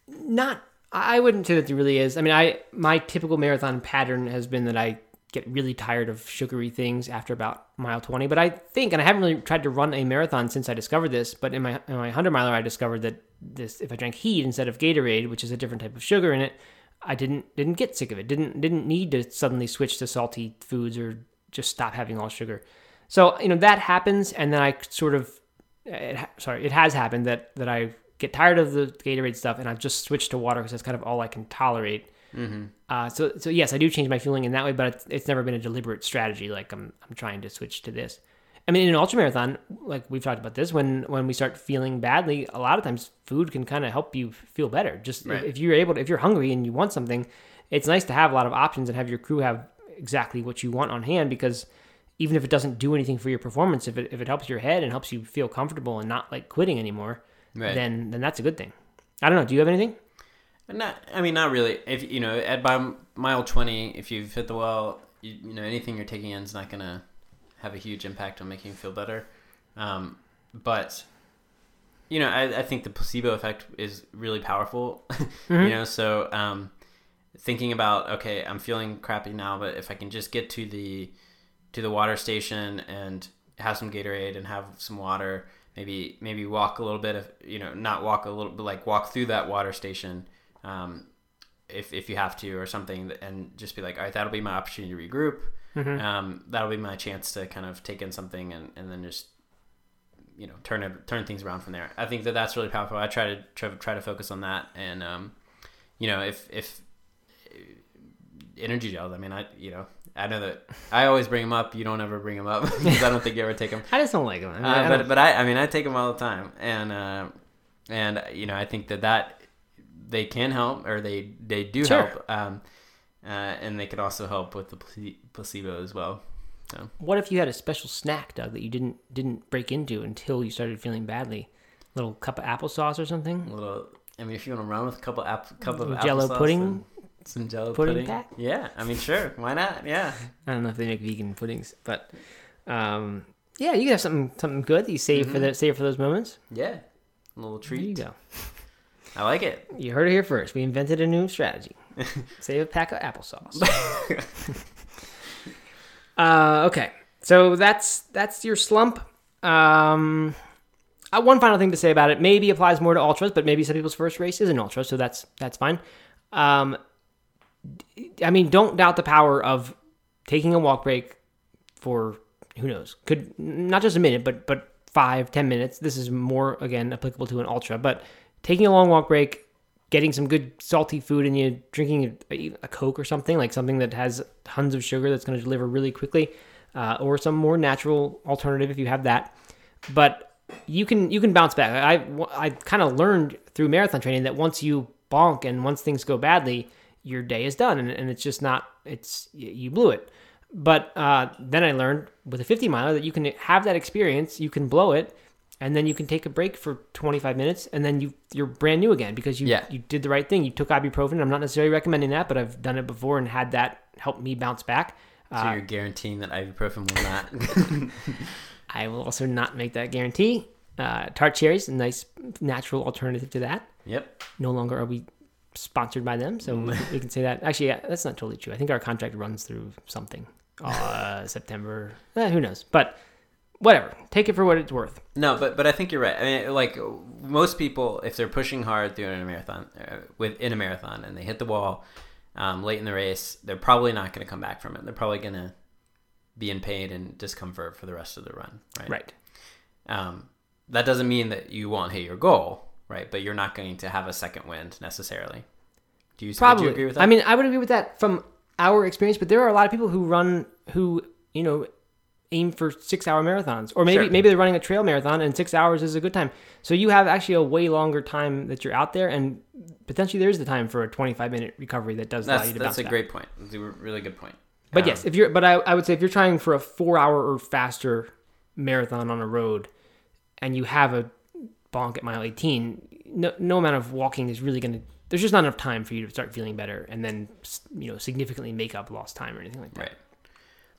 Not, I wouldn't say that there really is. I mean, I my typical marathon pattern has been that I get really tired of sugary things after about mile 20. But I think, and I haven't really tried to run a marathon since I discovered this, but in my in my 100 miler, I discovered that this if I drank HEED instead of Gatorade, which is a different type of sugar in it, I didn't didn't get sick of it. Didn't didn't need to suddenly switch to salty foods or just stop having all sugar. So you know that happens, and then I sort of, it, sorry, it has happened that that I get tired of the Gatorade stuff, and I've just switched to water because that's kind of all I can tolerate. Mm-hmm. Uh, so so yes, I do change my fueling in that way, but it's, it's never been a deliberate strategy. Like I'm I'm trying to switch to this. I mean, in an ultra marathon, like we've talked about this, when when we start feeling badly, a lot of times food can kind of help you feel better. Just Right. if you're able to, if you're hungry and you want something, it's nice to have a lot of options and have your crew have exactly what you want on hand because even if it doesn't do anything for your performance, if it if it helps your head and helps you feel comfortable and not like quitting anymore, Right. then then that's a good thing. I don't know. Do you have anything? Not, I mean, not really. If you know, at by mile twenty, if you've hit the wall, you, you know anything you're taking in is not gonna have a huge impact on making you feel better. Um, but you know, I, I think the placebo effect is really powerful. Mhm. [laughs] You know, so um, thinking about okay, I'm feeling crappy now, but if I can just get to the to the water station and have some Gatorade and have some water, maybe maybe walk a little bit of you know not walk a little but like walk through that water station um, if if you have to or something and just be like all right that'll be my opportunity to regroup. Mhm. um, that'll be my chance to kind of take in something and, and then just you know turn it turn things around from there. I think that that's really powerful. I try to try, try to focus on that and um, you know if if uh, energy gels I mean I you know I know that I always bring them up you don't ever bring them up [laughs] because I don't think you ever take them [laughs] I just don't like them. I mean, I uh, don't- but but I I mean I take them all the time, and uh, and uh, you know I think that that they can help or they they do Sure. help, um, uh, and they can also help with the placebo as well. What if you had a special snack, Doug, that you didn't didn't break into until you started feeling badly? A little cup of applesauce or something. A little. I mean, if you want to run with a couple app, cup of Jello applesauce pudding and some Jello pudding pudding, pack? Yeah, I mean, sure, why not? Yeah, I don't know if they make vegan puddings, but um, yeah, you can have something something good that you save for Mhm. the save for those moments. yeah, a little There treat. you go. I like it. You heard it here first. We invented a new strategy. [laughs] Save a pack of applesauce. [laughs] uh, okay, so that's that's your slump. Um, uh, one final thing to say about it maybe applies more to ultras, but maybe some people's first race is an ultra, so that's that's fine. Um, I mean, don't doubt the power of taking a walk break for who knows could not just a minute, but but five ten minutes. This is more again applicable to an ultra, but taking a long walk break, getting some good salty food in you, drinking a, a Coke or something like something that has tons of sugar that's going to deliver really quickly, uh, or some more natural alternative if you have that. But you can you can bounce back. I I kind of learned through marathon training that once you bonk and once things go badly, your day is done, and, and it's just not it's you blew it. But uh, then I learned with a 50 miler that you can have that experience, you can blow it, and then you can take a break for 25 minutes, and then you you're brand new again because you Yeah. you did the right thing. You took ibuprofen. I'm not necessarily recommending that, but I've done it before and had that help me bounce back. So Uh, you're guaranteeing that ibuprofen will not. [laughs] I will also not make that guarantee. Uh, tart cherries, a nice natural alternative to that. yep. No longer are we sponsored by them, so we, can, we can say that. Actually, yeah, that's not totally true. I think our contract runs through something, uh, [laughs] September. Eh, who knows? But whatever. Take it for what it's worth. No, but but I think you're right. I mean, like most people, if they're pushing hard through a marathon, uh, within a marathon, and they hit the wall um, late in the race, they're probably not going to come back from it. They're probably going to be in pain and discomfort for the rest of the run, right? Right. Um, that doesn't mean that you won't hit your goal, right? But you're not going to have a second wind necessarily. Do you, Probably. you agree with that? I mean, I would agree with that from our experience, but there are a lot of people who run who you know aim for six hour marathons, or maybe Sure. maybe they're running a trail marathon and six hours is a good time. So you have actually a way longer time that you're out there, and potentially there is the time for a 25 minute recovery that does allow that's you to that's bounce a back. great point. That's a really good point. But Um, yes, if you're, but I, I would say if you're trying for a four hour or faster marathon on a road, and you have a bonk at mile 18, no, no amount of walking is really going to. There's just not enough time for you to start feeling better, and then you know significantly make up lost time or anything like that. Right.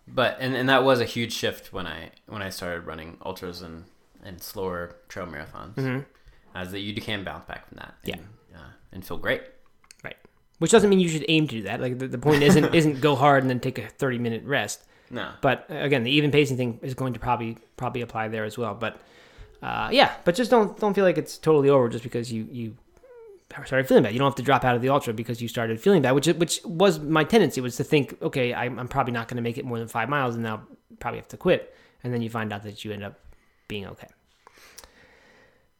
But and, and that was a huge shift when I when I started running ultras and, and slower trail marathons. Mhm. as that you can bounce back from that. Yeah. And, uh, and feel great. Right. Which doesn't mean you should aim to do that. Like the, the point isn't [laughs] isn't go hard and then take a thirty minute rest. No. But uh, again, the even pacing thing is going to probably probably apply there as well. But uh, yeah, but just don't don't feel like it's totally over just because you you started feeling bad. You don't have to drop out of the ultra because you started feeling bad, which which was my tendency was to think, okay, I'm, I'm probably not going to make it more than five miles, and now probably have to quit. And then you find out that you end up being okay.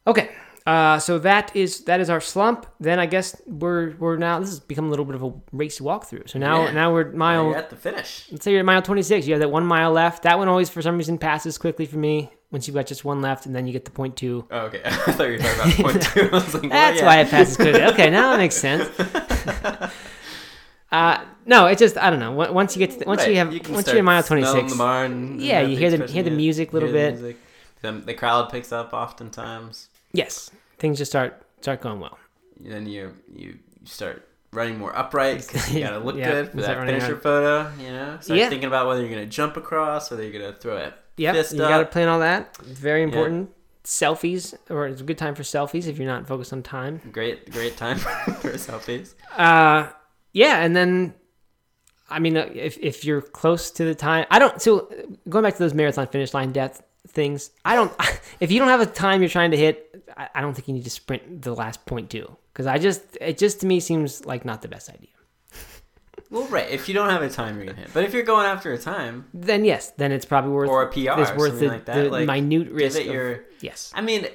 Okay, uh, so that is that is our slump. Then I guess we're we're now this has become a little bit of a race walkthrough. So now Yeah. now we're Now mile you're at the finish. let's say you're at mile 26 you have that one mile left that one always for some reason passes quickly for me once you've got just one left and then you get to point two Oh, okay. [laughs] I thought you were talking about [laughs] point two. [laughs] Like, well, that's yeah. why it passes quickly okay now that makes sense uh no it just i don't know Once- you get to, once you have can once you're at mile smelling 26 Yeah, you hear the- hear the music a little the bit. The, the crowd picks up oftentimes. yes things just start start going well Then you you you start running more upright you gotta look Yeah, good for you that finisher around. photo. You know, start Yeah. thinking about whether you're gonna jump across, or whether you're gonna throw it. Yep Fist you up. gotta plan all that it's very important selfies or it's a good time for selfies if you're not focused on time Great, great time [laughs] for selfies. Uh, yeah, and then, I mean, uh, if if you're close to the time, I don't. So going back to those marathon finish line death things, I don't. [laughs] If you don't have a time you're trying to hit, I, I don't think you need to sprint the last point point too, because I just it just to me seems like not the best idea. Well, right. If you don't have a time, you're gonna hit. But if you're going after a time Then yes, then it's probably worth or a PR, it's worth the, like that, the like minute give risk. it of- your. yes, I mean,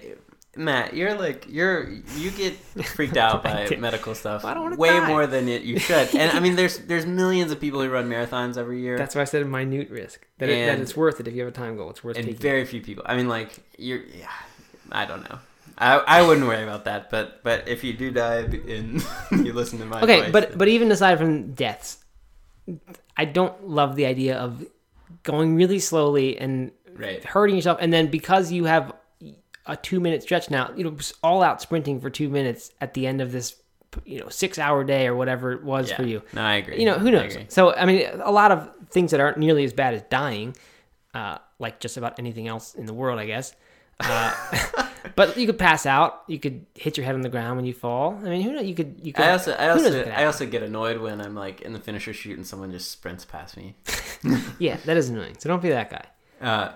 Matt, you're like you're you get freaked [laughs] out by did. medical stuff I don't wanna way die. more than it, you should. And I mean, there's there's millions of people who run marathons every year, that's why I said a minute risk. That, it, that it's worth it if you have a time goal. It's worth it. and very few people. I mean, like you're. Yeah, I don't know. I, I wouldn't worry about that, but but if you do die and [laughs] you listen to my okay, advice, but but even aside from deaths, I don't love the idea of going really slowly and right, hurting yourself, and then because you have a two minute stretch now, you know, all out sprinting for two minutes at the end of this, you know, six hour day or whatever it was yeah. for you. No, I agree. You know, who knows? agree. So I mean, a lot of things that aren't nearly as bad as dying, uh, like just about anything else in the world, I guess. Uh, [laughs] [laughs] but you could pass out. You could hit your head on the ground when you fall. I mean, who knows? You could. You could. I also, I also, I also get annoyed when I'm like in the finisher chute and someone just sprints past me. [laughs] Yeah, that is annoying. So don't be that guy. Uh,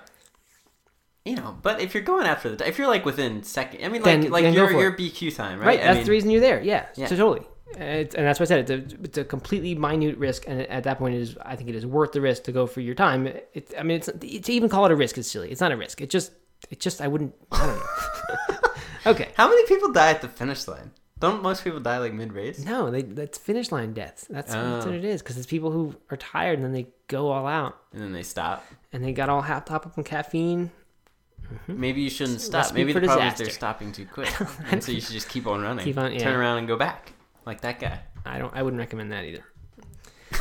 you know, but if you're going after the, if you're like within second, I mean, Then- like like then your your. BQ time, right? Right. I that's mean, the reason you're there. Yeah. Yeah. So totally. It's, and that's what I said. It's a, it's a completely minute risk, and at that point, it is I think it is worth the risk to go for your time. It, I mean, it's to even call it a risk is silly. It's not a risk. It just, it just I wouldn't. I don't know. [laughs] okay. How many people die at the finish line? Don't most people die like mid race? No, they that's finish line deaths. That's, that's Oh. what it is. Because it's people who are tired and then they go all out And then they stop. and they got all hot top up on caffeine. Mm-hmm. Maybe you shouldn't stop. Maybe the problem is they're stopping too quick, [laughs] and so you should just keep on running. Keep on- yeah. Turn around and go back, like that guy. I don't. I wouldn't recommend that either. [laughs]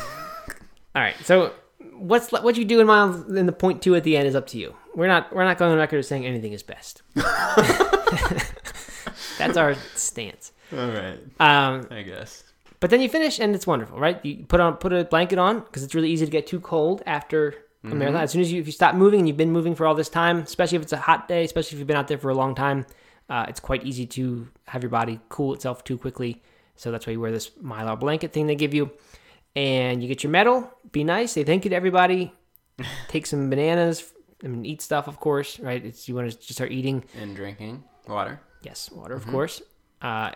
all right. So what's what you do in miles in the point two at the end is up to you. We're not we're not going on record as saying anything is best. [laughs] [laughs] That's our stance. All right, Um, I guess. but then you finish and it's wonderful, right? You put on put a blanket on because it's really easy to get too cold after a marathon. As soon as you if you stop moving and you've been moving for all this time, especially if it's a hot day, especially if you've been out there for a long time, uh, it's quite easy to have your body cool itself too quickly. So that's why you wear this mylar blanket thing they give you, and you get your medal. Be nice. Say thank you to everybody. [laughs] Take some bananas. I mean, eat stuff, of course, right? It's you want to just start eating. And drinking water. Yes, water, of course. Uh,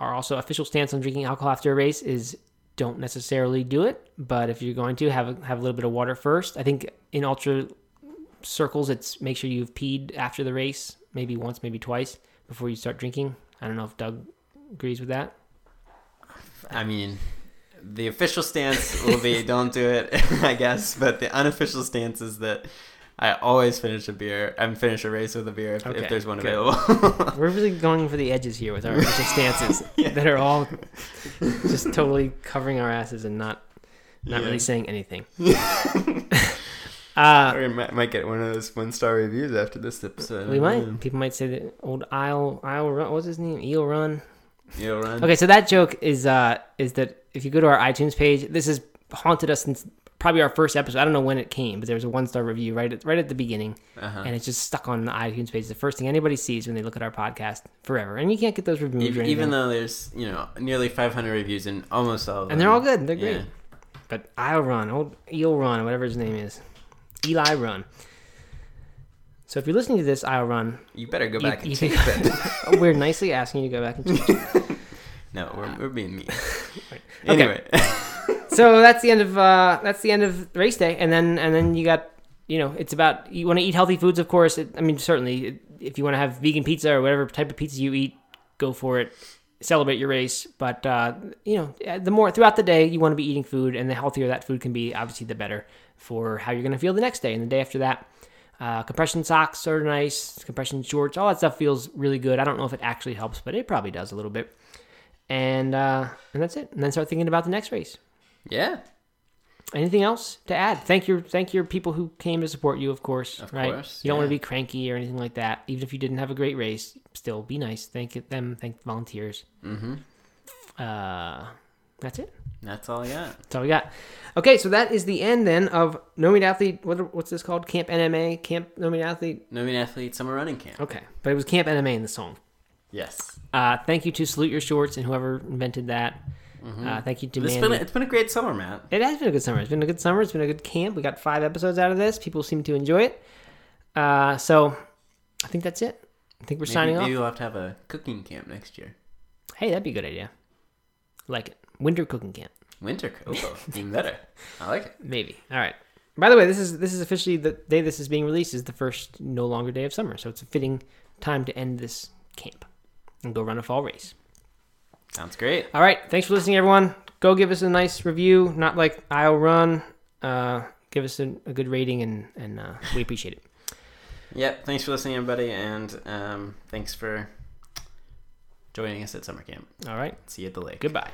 our also official stance on drinking alcohol after a race is don't necessarily do it, but if you're going to have a, have a little bit of water first. I think in ultra circles, it's make sure you've peed after the race, maybe once, maybe twice before you start drinking. I don't know if Doug agrees with that. I mean, the official stance will be [laughs] don't do it, [laughs] I guess. But the unofficial stance is that I always finish a beer. I'm finish a race with a beer if, Okay, if there's one good. available. [laughs] We're really going for the edges here with our official stances that are all just totally covering our asses and not not Yeah. really saying anything. uh, we might, might get one of those one star reviews after this episode. We might. People might say that old Isle Isle Run. What's his name? Eel Run. You'll run. Okay, so that joke is uh is that if you go to our iTunes page, this has haunted us since probably our first episode. I don't know when it came, but there was a one star review right at right at the beginning, Uh-huh. and it's just stuck on the iTunes page. The first thing anybody sees when they look at our podcast forever, and you can't get those reviews. Even, even though there's you know nearly 500 reviews and almost all of them, and they're all good. They're great. Yeah. But I'll run, old Eel Run, whatever his name is, Eli Run. So if you're listening to this, I'll run. You better go You- back and you think- that. [laughs] We're nicely asking you to go back and change. [laughs] no, we're, we're being mean. [laughs] [laughs] Okay. Anyway, [laughs] so that's the end of uh, that's the end of race day, and then and then you got you know it's about you want to eat healthy foods, of course. It, I mean, certainly if you want to have vegan pizza or whatever type of pizza you eat, go for it. Celebrate your race, but uh, you know the more throughout the day you want to be eating food, and the healthier that food can be, obviously the better for how you're going to feel the next day and the day after that. Uh, compression socks are nice. Compression shorts, all that stuff feels really good. I don't know if it actually helps, but it probably does a little bit. And uh, and that's it. And then start thinking about the next race. yeah, Anything else to add? Thank your thank your people who came to support you, of course. Of right? course, You don't want to be cranky or anything like that. Even if you didn't have a great race, still be nice. Thank them. Thank the volunteers. mm-hmm. Uh, that's it. that's all I got. That's all we got. Okay, so that is the end then of No Meat Athlete. What, what's this called? Camp NMA. Camp No Meat Athlete. No Mean Athlete Summer Running Camp. Okay, but it was Camp NMA in the song. Yes, Uh, thank you to Salute Your Shorts and whoever invented that. Uh, thank you to it's Mandy. been a, it's been a great summer, Matt. It has been a good summer. It's been a good summer. It's been a good camp. We got five episodes out of this. People seem to enjoy it. Uh, so I think that's it. I think we're Maybe, signing maybe off. we'll have to have a cooking camp next year. Hey, that'd be a good idea. Like it. Winter cooking camp. Winter, co- oh, [laughs] even better. I like it. Maybe. All right. By the way, this is this is officially the day this is being released is the first no longer day of summer. So it's a fitting time to end this camp and go run a fall race. Sounds great. All right. Thanks for listening, everyone. Go give us a nice review. Not like I'll run. Uh, give us a, a good rating and and uh, we appreciate it. Yep. Thanks for listening, everybody, and um, thanks for joining us at summer camp. All right. See you at the lake. Goodbye.